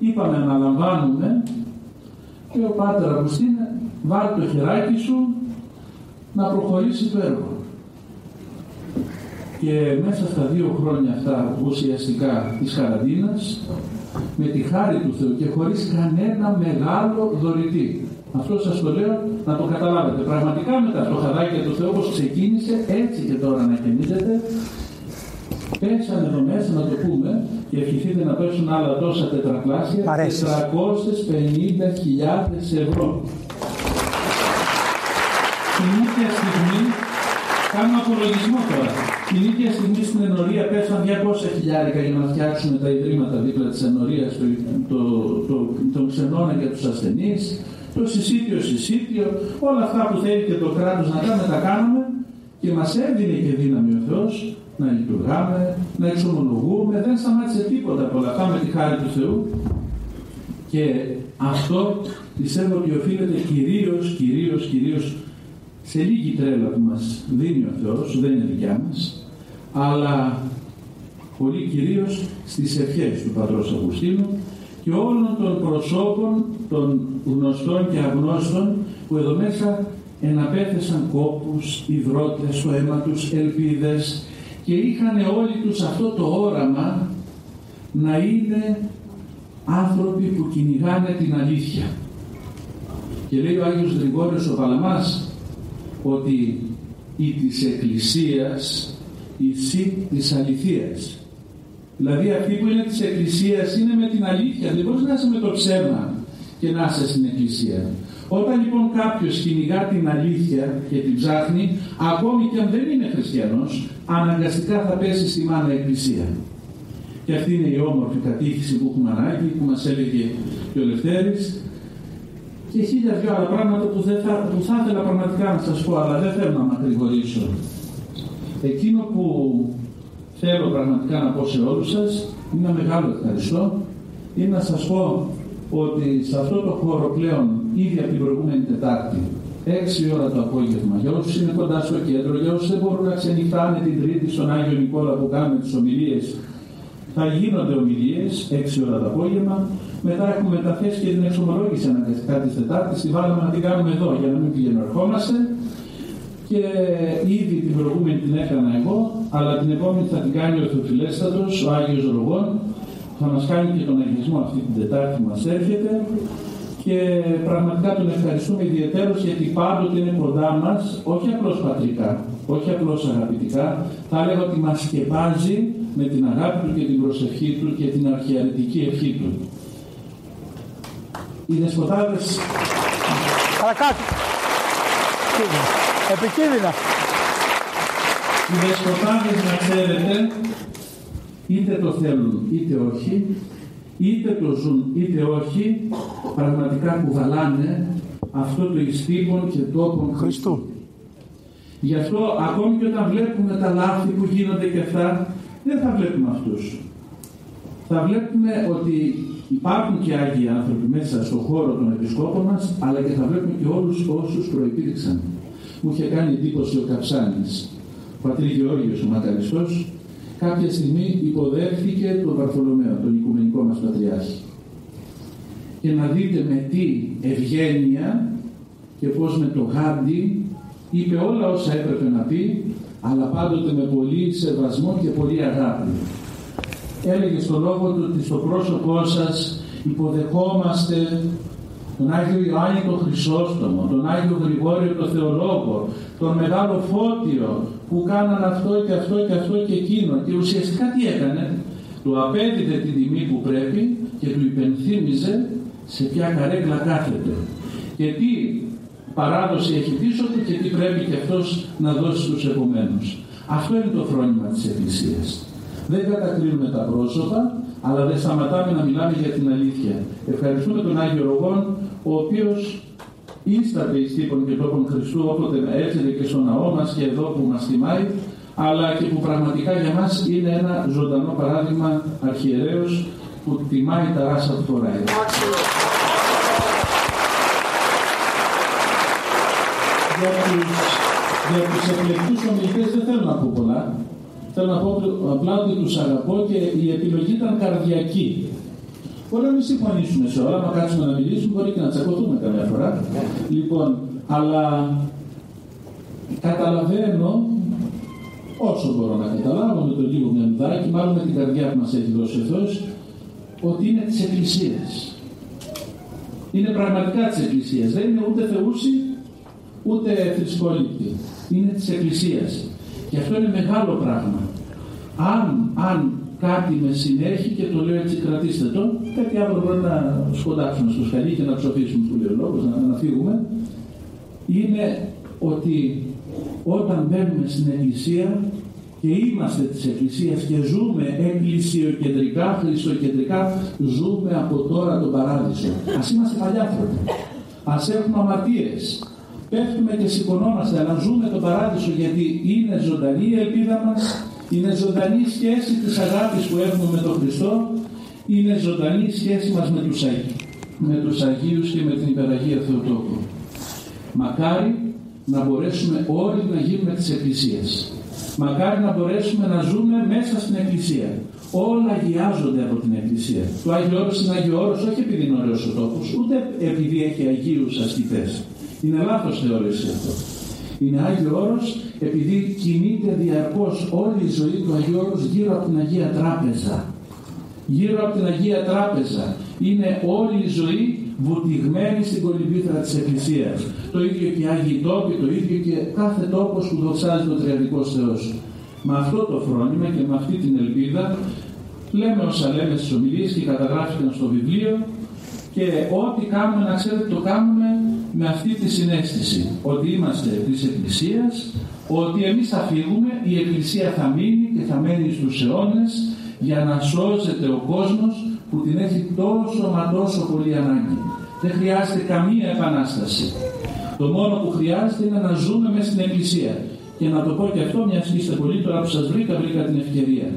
E: είπαμε να λαμβάνουμε και ο Πάτερ Αγουστίνε βάλει το χεράκι σου να προχωρήσει το έργο. Και μέσα στα δύο χρόνια αυτά ουσιαστικά της καραντίνας, με τη χάρη του Θεού και χωρίς κανένα μεγάλο δωρητή. Αυτό σας το λέω να το καταλάβετε. Πραγματικά με τα φτωχαδάκια του Θεού όπως ξεκίνησε, έτσι και τώρα να κινήσετε, πέσανε εδώ μέσα να το πούμε και ευχηθείτε να πέσουν άλλα τόσα τετρακλάσια 450.000 ευρώ. Την ίδια στιγμή, κάνουμε απολογισμό τώρα. Την ίδια στιγμή στην ενορία πέσαν 200 χιλιάρικα για να φτιάξουν τα ιδρύματα δίπλα της ενορίας, το, το, το, τον ξενώνα για τους ασθενείς, το συσίτιο συσίτιο, όλα αυτά που θέλει και το κράτος να κάνουμε τα κάνουμε. Και μας έδινε και δύναμη ο Θεός να λειτουργάμε, να εξομολογούμε, δεν σταμάτησε τίποτα από όλα αυτά με τη χάρη του Θεού. Και αυτό πιστεύω ότι οφείλεται κυρίως, κυρίως, κυρίως σε λίγη τρέλα που μας δίνει ο Θεός, δεν είναι δικιά μας, αλλά πολύ κυρίως στις ευχές του Πατρός Αυγουστίνου και όλων των προσώπων των γνωστών και αγνώστων που εδώ μέσα εναπέθεσαν κόπους, υδρότες, στο αίμα τους, ελπίδες και είχαν όλοι τους αυτό το όραμα να είναι άνθρωποι που κυνηγάνε την αλήθεια. Και λέει ο Άγιος Γρηγόριος ο Παλαμάς ότι η της Εκκλησίας η σύ της αληθείας. Δηλαδή αυτή που είναι της Εκκλησίας είναι με την αλήθεια. Δεν μπορείς να είσαι με το ψέμα και να είσαι στην Εκκλησία. Όταν λοιπόν κάποιος κυνηγά την αλήθεια και την ψάχνει, ακόμη και αν δεν είναι χριστιανός, αναγκαστικά θα πέσει στη μάνα Εκκλησία. Και αυτή είναι η όμορφη κατήχηση που έχουμε ανάγκη, που μας έλεγε και ο Λευτέρης, και χίλια δυο άλλα πράγματα που, δεν θα, που θα ήθελα πραγματικά να σας πω, αλλά δεν θέλω να μακρηγορήσω. Εκείνο που θέλω πραγματικά να πω σε όλους σας, είναι ένα μεγάλο ευχαριστώ, είναι να σας πω ότι σε αυτό το χώρο πλέον ήδη από την προηγούμενη Τετάρτη 6 ώρα το απόγευμα, για όσους είναι κοντά στο κέντρο, για όσους δεν μπορούν να ξενυχτάνε την Τρίτη στον Άγιο Νικόλα που κάνουμε τις ομιλίες, θα γίνονται ομιλίες 6 ώρα το απόγευμα. Μετά έχουμε μεταθέσει και την εξομολόγηση αναγκαστικά της Τετάρτης. Τη βάλαμε να την κάνουμε εδώ για να μην πηγαίνουμε Και ήδη την προηγούμενη την έκανα εγώ, αλλά την επόμενη θα την κάνει ο Θεοφιλέστατος, ο Άγιος Ρογόν, θα μας κάνει και τον αγγλισμό αυτή την Τετάρτη που μας έρχεται και πραγματικά τον ευχαριστούμε ιδιαίτερως γιατί πάντοτε είναι κοντά μας, όχι απλώς πατρικά, όχι απλώς αγαπητικά, θα έλεγα ότι μας σκεπάζει με την αγάπη του και την προσευχή του και την αρχιαρετική ευχή του. Οι δεσποτάδες...
B: Παρακάτω. Επικίνδυνα.
E: Οι δεσποτάδες να ξέρετε είτε το θέλουν είτε όχι, είτε το ζουν είτε όχι, πραγματικά κουβαλάνε αυτό το ιστήμον και τόπον
B: Χριστού.
E: Γι' αυτό ακόμη και όταν βλέπουμε τα λάθη που γίνονται και αυτά, δεν θα βλέπουμε αυτούς. Θα βλέπουμε ότι υπάρχουν και Άγιοι άνθρωποι μέσα στον χώρο των επισκόπων μας, αλλά και θα βλέπουμε και όλους όσους προϋπήρξαν. Μου είχε κάνει εντύπωση ο Καψάνης, ο πατρί Γεώργιος ο Μακαριστός, κάποια στιγμή υποδέχθηκε τον Βαρθολομαίο, τον Οικουμενικό μας Πατριάρχη. Και να δείτε με τι ευγένεια και πώς με το Γάντι είπε όλα όσα έπρεπε να πει, αλλά πάντοτε με πολύ σεβασμό και πολύ αγάπη. Έλεγε στο λόγο του ότι στο πρόσωπό σας υποδεχόμαστε τον Άγιο Ιωάννη τον Χρυσόστομο, τον Άγιο Γρηγόριο τον Θεολόγο, τον Μεγάλο Φώτιο που κάναν αυτό και αυτό και αυτό και εκείνο και ουσιαστικά τι έκανε, του απέδιδε την τιμή που πρέπει και του υπενθύμιζε σε ποια καρέκλα κάθεται και τι παράδοση έχει πίσω του και τι πρέπει και αυτός να δώσει στους επομένους. Αυτό είναι το φρόνημα της Εκκλησίας. Δεν κατακρίνουμε τα πρόσωπα, αλλά δεν σταματάμε να μιλάμε για την αλήθεια. Ευχαριστούμε τον Άγιο Ρογόν ο οποίος ίσταται εις τύπων και τόπων Χριστού όποτε έρχεται και στο ναό μας και εδώ που μας τιμάει αλλά και που πραγματικά για μας είναι ένα ζωντανό παράδειγμα αρχιερέως που τιμάει τα ράσα του φοράει. Για τους, για τους εκλεκτούς ομιλητές δεν θέλω να πω πολλά. Θέλω να πω απλά ότι τους αγαπώ και η επιλογή ήταν καρδιακή. Μπορεί να μην συμφωνήσουμε σε όλα, να κάτσουμε να μιλήσουμε, μπορεί και να τσακωθούμε καμιά φορά. Λοιπόν, αλλά καταλαβαίνω όσο μπορώ να καταλάβω με το λίγο μυαλουδάκι, μάλλον με την καρδιά που μας έχει δώσει ο Θεός, ότι είναι της Εκκλησίας. Είναι πραγματικά της Εκκλησίας. Δεν είναι ούτε θεούσι, ούτε θρησκόληπτη. Είναι της Εκκλησίας. Και αυτό είναι μεγάλο πράγμα. Αν, αν κάτι με συνέχει και το λέω έτσι κρατήστε το, κάτι άλλο μπορεί να σκοντάξουμε στο σκαλί και να ψοφήσουμε που λέει ο λόγος, να, να φύγουμε, είναι ότι όταν μπαίνουμε στην Εκκλησία και είμαστε της Εκκλησίας και ζούμε εκκλησιοκεντρικά, χριστοκεντρικά, ζούμε από τώρα τον Παράδεισο. Ας είμαστε παλιάθρωποι, ας έχουμε αμαρτίες, πέφτουμε και σηκωνόμαστε, αλλά ζούμε τον Παράδεισο γιατί είναι ζωντανή η ελπίδα μας, είναι ζωντανή η σχέση της αγάπης που έχουμε με τον Χριστό, είναι ζωντανή η σχέση μας με τους, Αγί, με τους Αγίους και με την Υπεραγία Θεοτόκου. Μακάρι να μπορέσουμε όλοι να γίνουμε της Εκκλησίας. Μακάρι να μπορέσουμε να ζούμε μέσα στην Εκκλησία. Όλα αγιάζονται από την Εκκλησία. Το Άγιο Όρος είναι Άγιο Όρος όχι επειδή είναι ωραίος ο τόπος, ούτε επειδή έχει Αγίους ασκητές. Είναι λάθος θεώρηση αυτό. Είναι Άγιο Όρος επειδή κινείται διαρκώς όλη η ζωή του Αγίου Όρος γύρω από την Αγία Τράπεζα. Γύρω από την Αγία Τράπεζα. Είναι όλη η ζωή βουτυγμένη στην κολυμπήθρα της Εκκλησίας. Το ίδιο και οι Άγιοι τόποι, το ίδιο και κάθε τόπος που δοξάζει το Τριαδικός Θεός. Με αυτό το φρόνημα και με αυτή την ελπίδα λέμε όσα λέμε στις ομιλίες και καταγράφηκαν στο βιβλίο και ό,τι κάνουμε να ξέρετε το κάνουμε με αυτή τη συνέστηση ότι είμαστε της Εκκλησίας ότι εμείς θα φύγουμε, η Εκκλησία θα μείνει και θα μένει στους αιώνες για να σώζεται ο κόσμος που την έχει τόσο μα τόσο πολύ ανάγκη. Δεν χρειάζεται καμία επανάσταση. Το μόνο που χρειάζεται είναι να ζούμε μέσα στην Εκκλησία. Και να το πω και αυτό, μιας και είστε πολύ τώρα που σας βρήκα, βρήκα την ευκαιρία.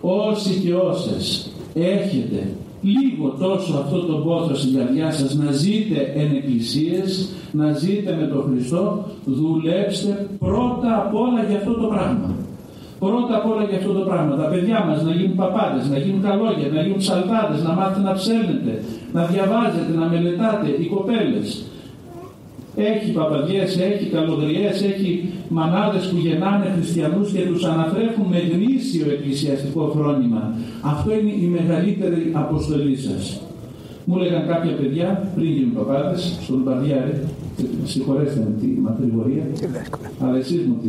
E: Όσοι και όσες έχετε λίγο τόσο αυτό το πόθο στην καρδιά σας να ζείτε εν εκκλησίες, να ζείτε με τον Χριστό, δουλέψτε πρώτα απ' όλα για αυτό το πράγμα. Πρώτα απ' όλα για αυτό το πράγμα. Τα παιδιά μας να γίνουν παπάδες, να γίνουν καλόγια, να γίνουν ψαλτάδες, να μάθετε να ψέλνετε, να διαβάζετε, να μελετάτε, οι κοπέλες. Έχει παπαδιές, έχει καλογριές, έχει μανάδες που γεννάνε χριστιανούς και τους ανατρέφουν με γνήσιο εκκλησιαστικό φρόνημα. Αυτό είναι η μεγαλύτερη αποστολή σας. Μου έλεγαν κάποια παιδιά πριν γίνουν παπάδες, στον Μπαρδιάρη, συγχωρέστε με τη μακρηγορία, αλλά εσείς μου τη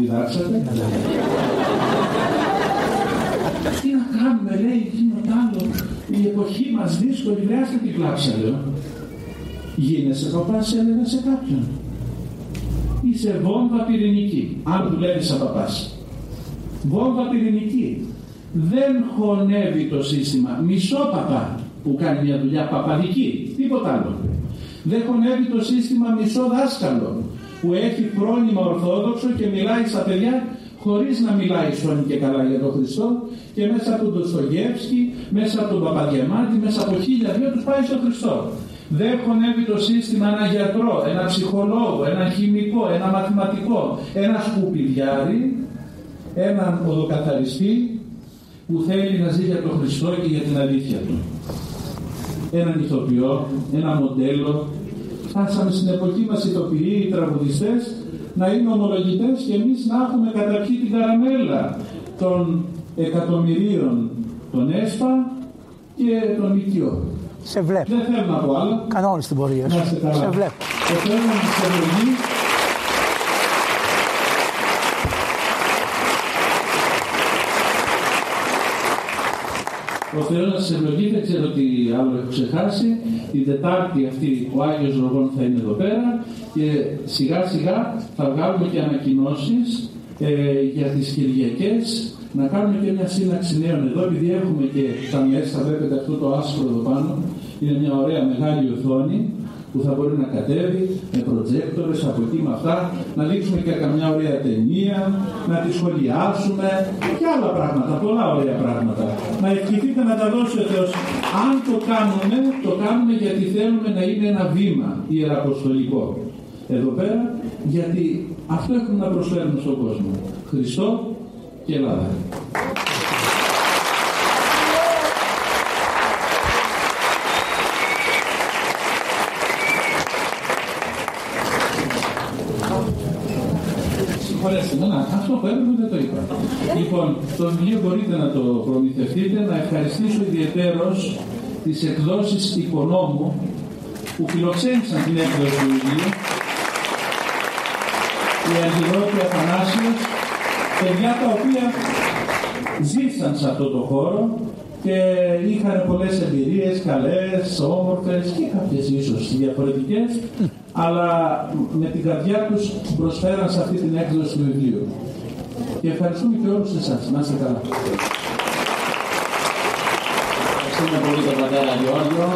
E: διδάξατε. Τι να κάνουμε, λέει, εκείνο άλλο, η εποχή μας δύσκολη, δεν την κλάψα, λέω. Γίνεσαι παπάς, έλεγα σε κάποιον. Είσαι βόμβα πυρηνική, αν δουλεύεις σαν παπάς. Βόμβα πυρηνική. Δεν χωνεύει το σύστημα. Μισό παπά που κάνει μια δουλειά παπαδική. Τίποτα άλλο. Δεν χωνεύει το σύστημα μισό δάσκαλο που έχει φρόνημα ορθόδοξο και μιλάει στα παιδιά χωρίς να μιλάει σώνη και καλά για τον Χριστό και μέσα από τον Ντοστογεύσκη, μέσα από τον Παπαδιαμάντη, μέσα από χίλια δύο τους πάει στον Χριστό. Δεν χωνεύει το σύστημα ένα γιατρό, ένα ψυχολόγο, ένα χημικό, ένα μαθηματικό, ένα σκουπιδιάρι, έναν οδοκαθαριστή που θέλει να ζει για τον Χριστό και για την αλήθεια του. Έναν ηθοποιό, ένα μοντέλο. Φτάσαμε στην εποχή μας ηθοποιοί, οι τραγουδιστές, να είναι ομολογητές και εμείς να έχουμε καταρχεί την καραμέλα των εκατομμυρίων των ΕΣΠΑ και των οικειών.
B: Σε βλέπω.
E: Δεν θέλω να πω άλλο.
B: Κανόνες την πορεία σου.
E: Να είστε καλά.
B: Σε βλέπω.
E: Το θέλω να σας ευλογεί Ο Θεός να σας ευλογεί, δεν ξέρω τι άλλο έχω ξεχάσει. Την Τετάρτη αυτή ο Άγιος Ρογών θα είναι εδώ πέρα και σιγά σιγά θα βγάλουμε και ανακοινώσεις ε, για τις Κυριακές να κάνουμε και μια σύναξη νέων εδώ επειδή έχουμε και τα μέσα, βλέπετε αυτό το άσπρο εδώ πάνω είναι μια ωραία μεγάλη οθόνη που θα μπορεί να κατέβει με προτζέκτορες από εκεί με αυτά, να δείξουμε και καμιά ωραία ταινία, να τη σχολιάσουμε και άλλα πράγματα, πολλά ωραία πράγματα. Να ευχηθείτε να τα δώσει ο Θεός. Αν το κάνουμε, το κάνουμε γιατί θέλουμε να είναι ένα βήμα ιεραποστολικό. Εδώ πέρα, γιατί αυτό έχουμε να προσφέρουμε στον κόσμο. Χριστό και Ελλάδα. Συγχωρέστε με, αυτό που έπρεπε δεν το είπα. Λοιπόν, το βιβλίο μπορείτε να το προμηθευτείτε, να ευχαριστήσω ιδιαίτερος τις εκδόσεις οικονόμου που φιλοξένησαν την έκδοση του βιβλίου η Αγγελότη Αθανάσιος, παιδιά τα οποία ζήσαν σε αυτό το χώρο και είχαν πολλές εμπειρίες, καλές, όμορφες και κάποιες ίσως διαφορετικές, αλλά με την καρδιά τους προσφέραν σε αυτή την έκδοση του βιβλίου. Και ευχαριστούμε και όλους εσάς. Να είστε καλά.
F: Ευχαριστούμε πολύ τον πατέρα Γιώργο.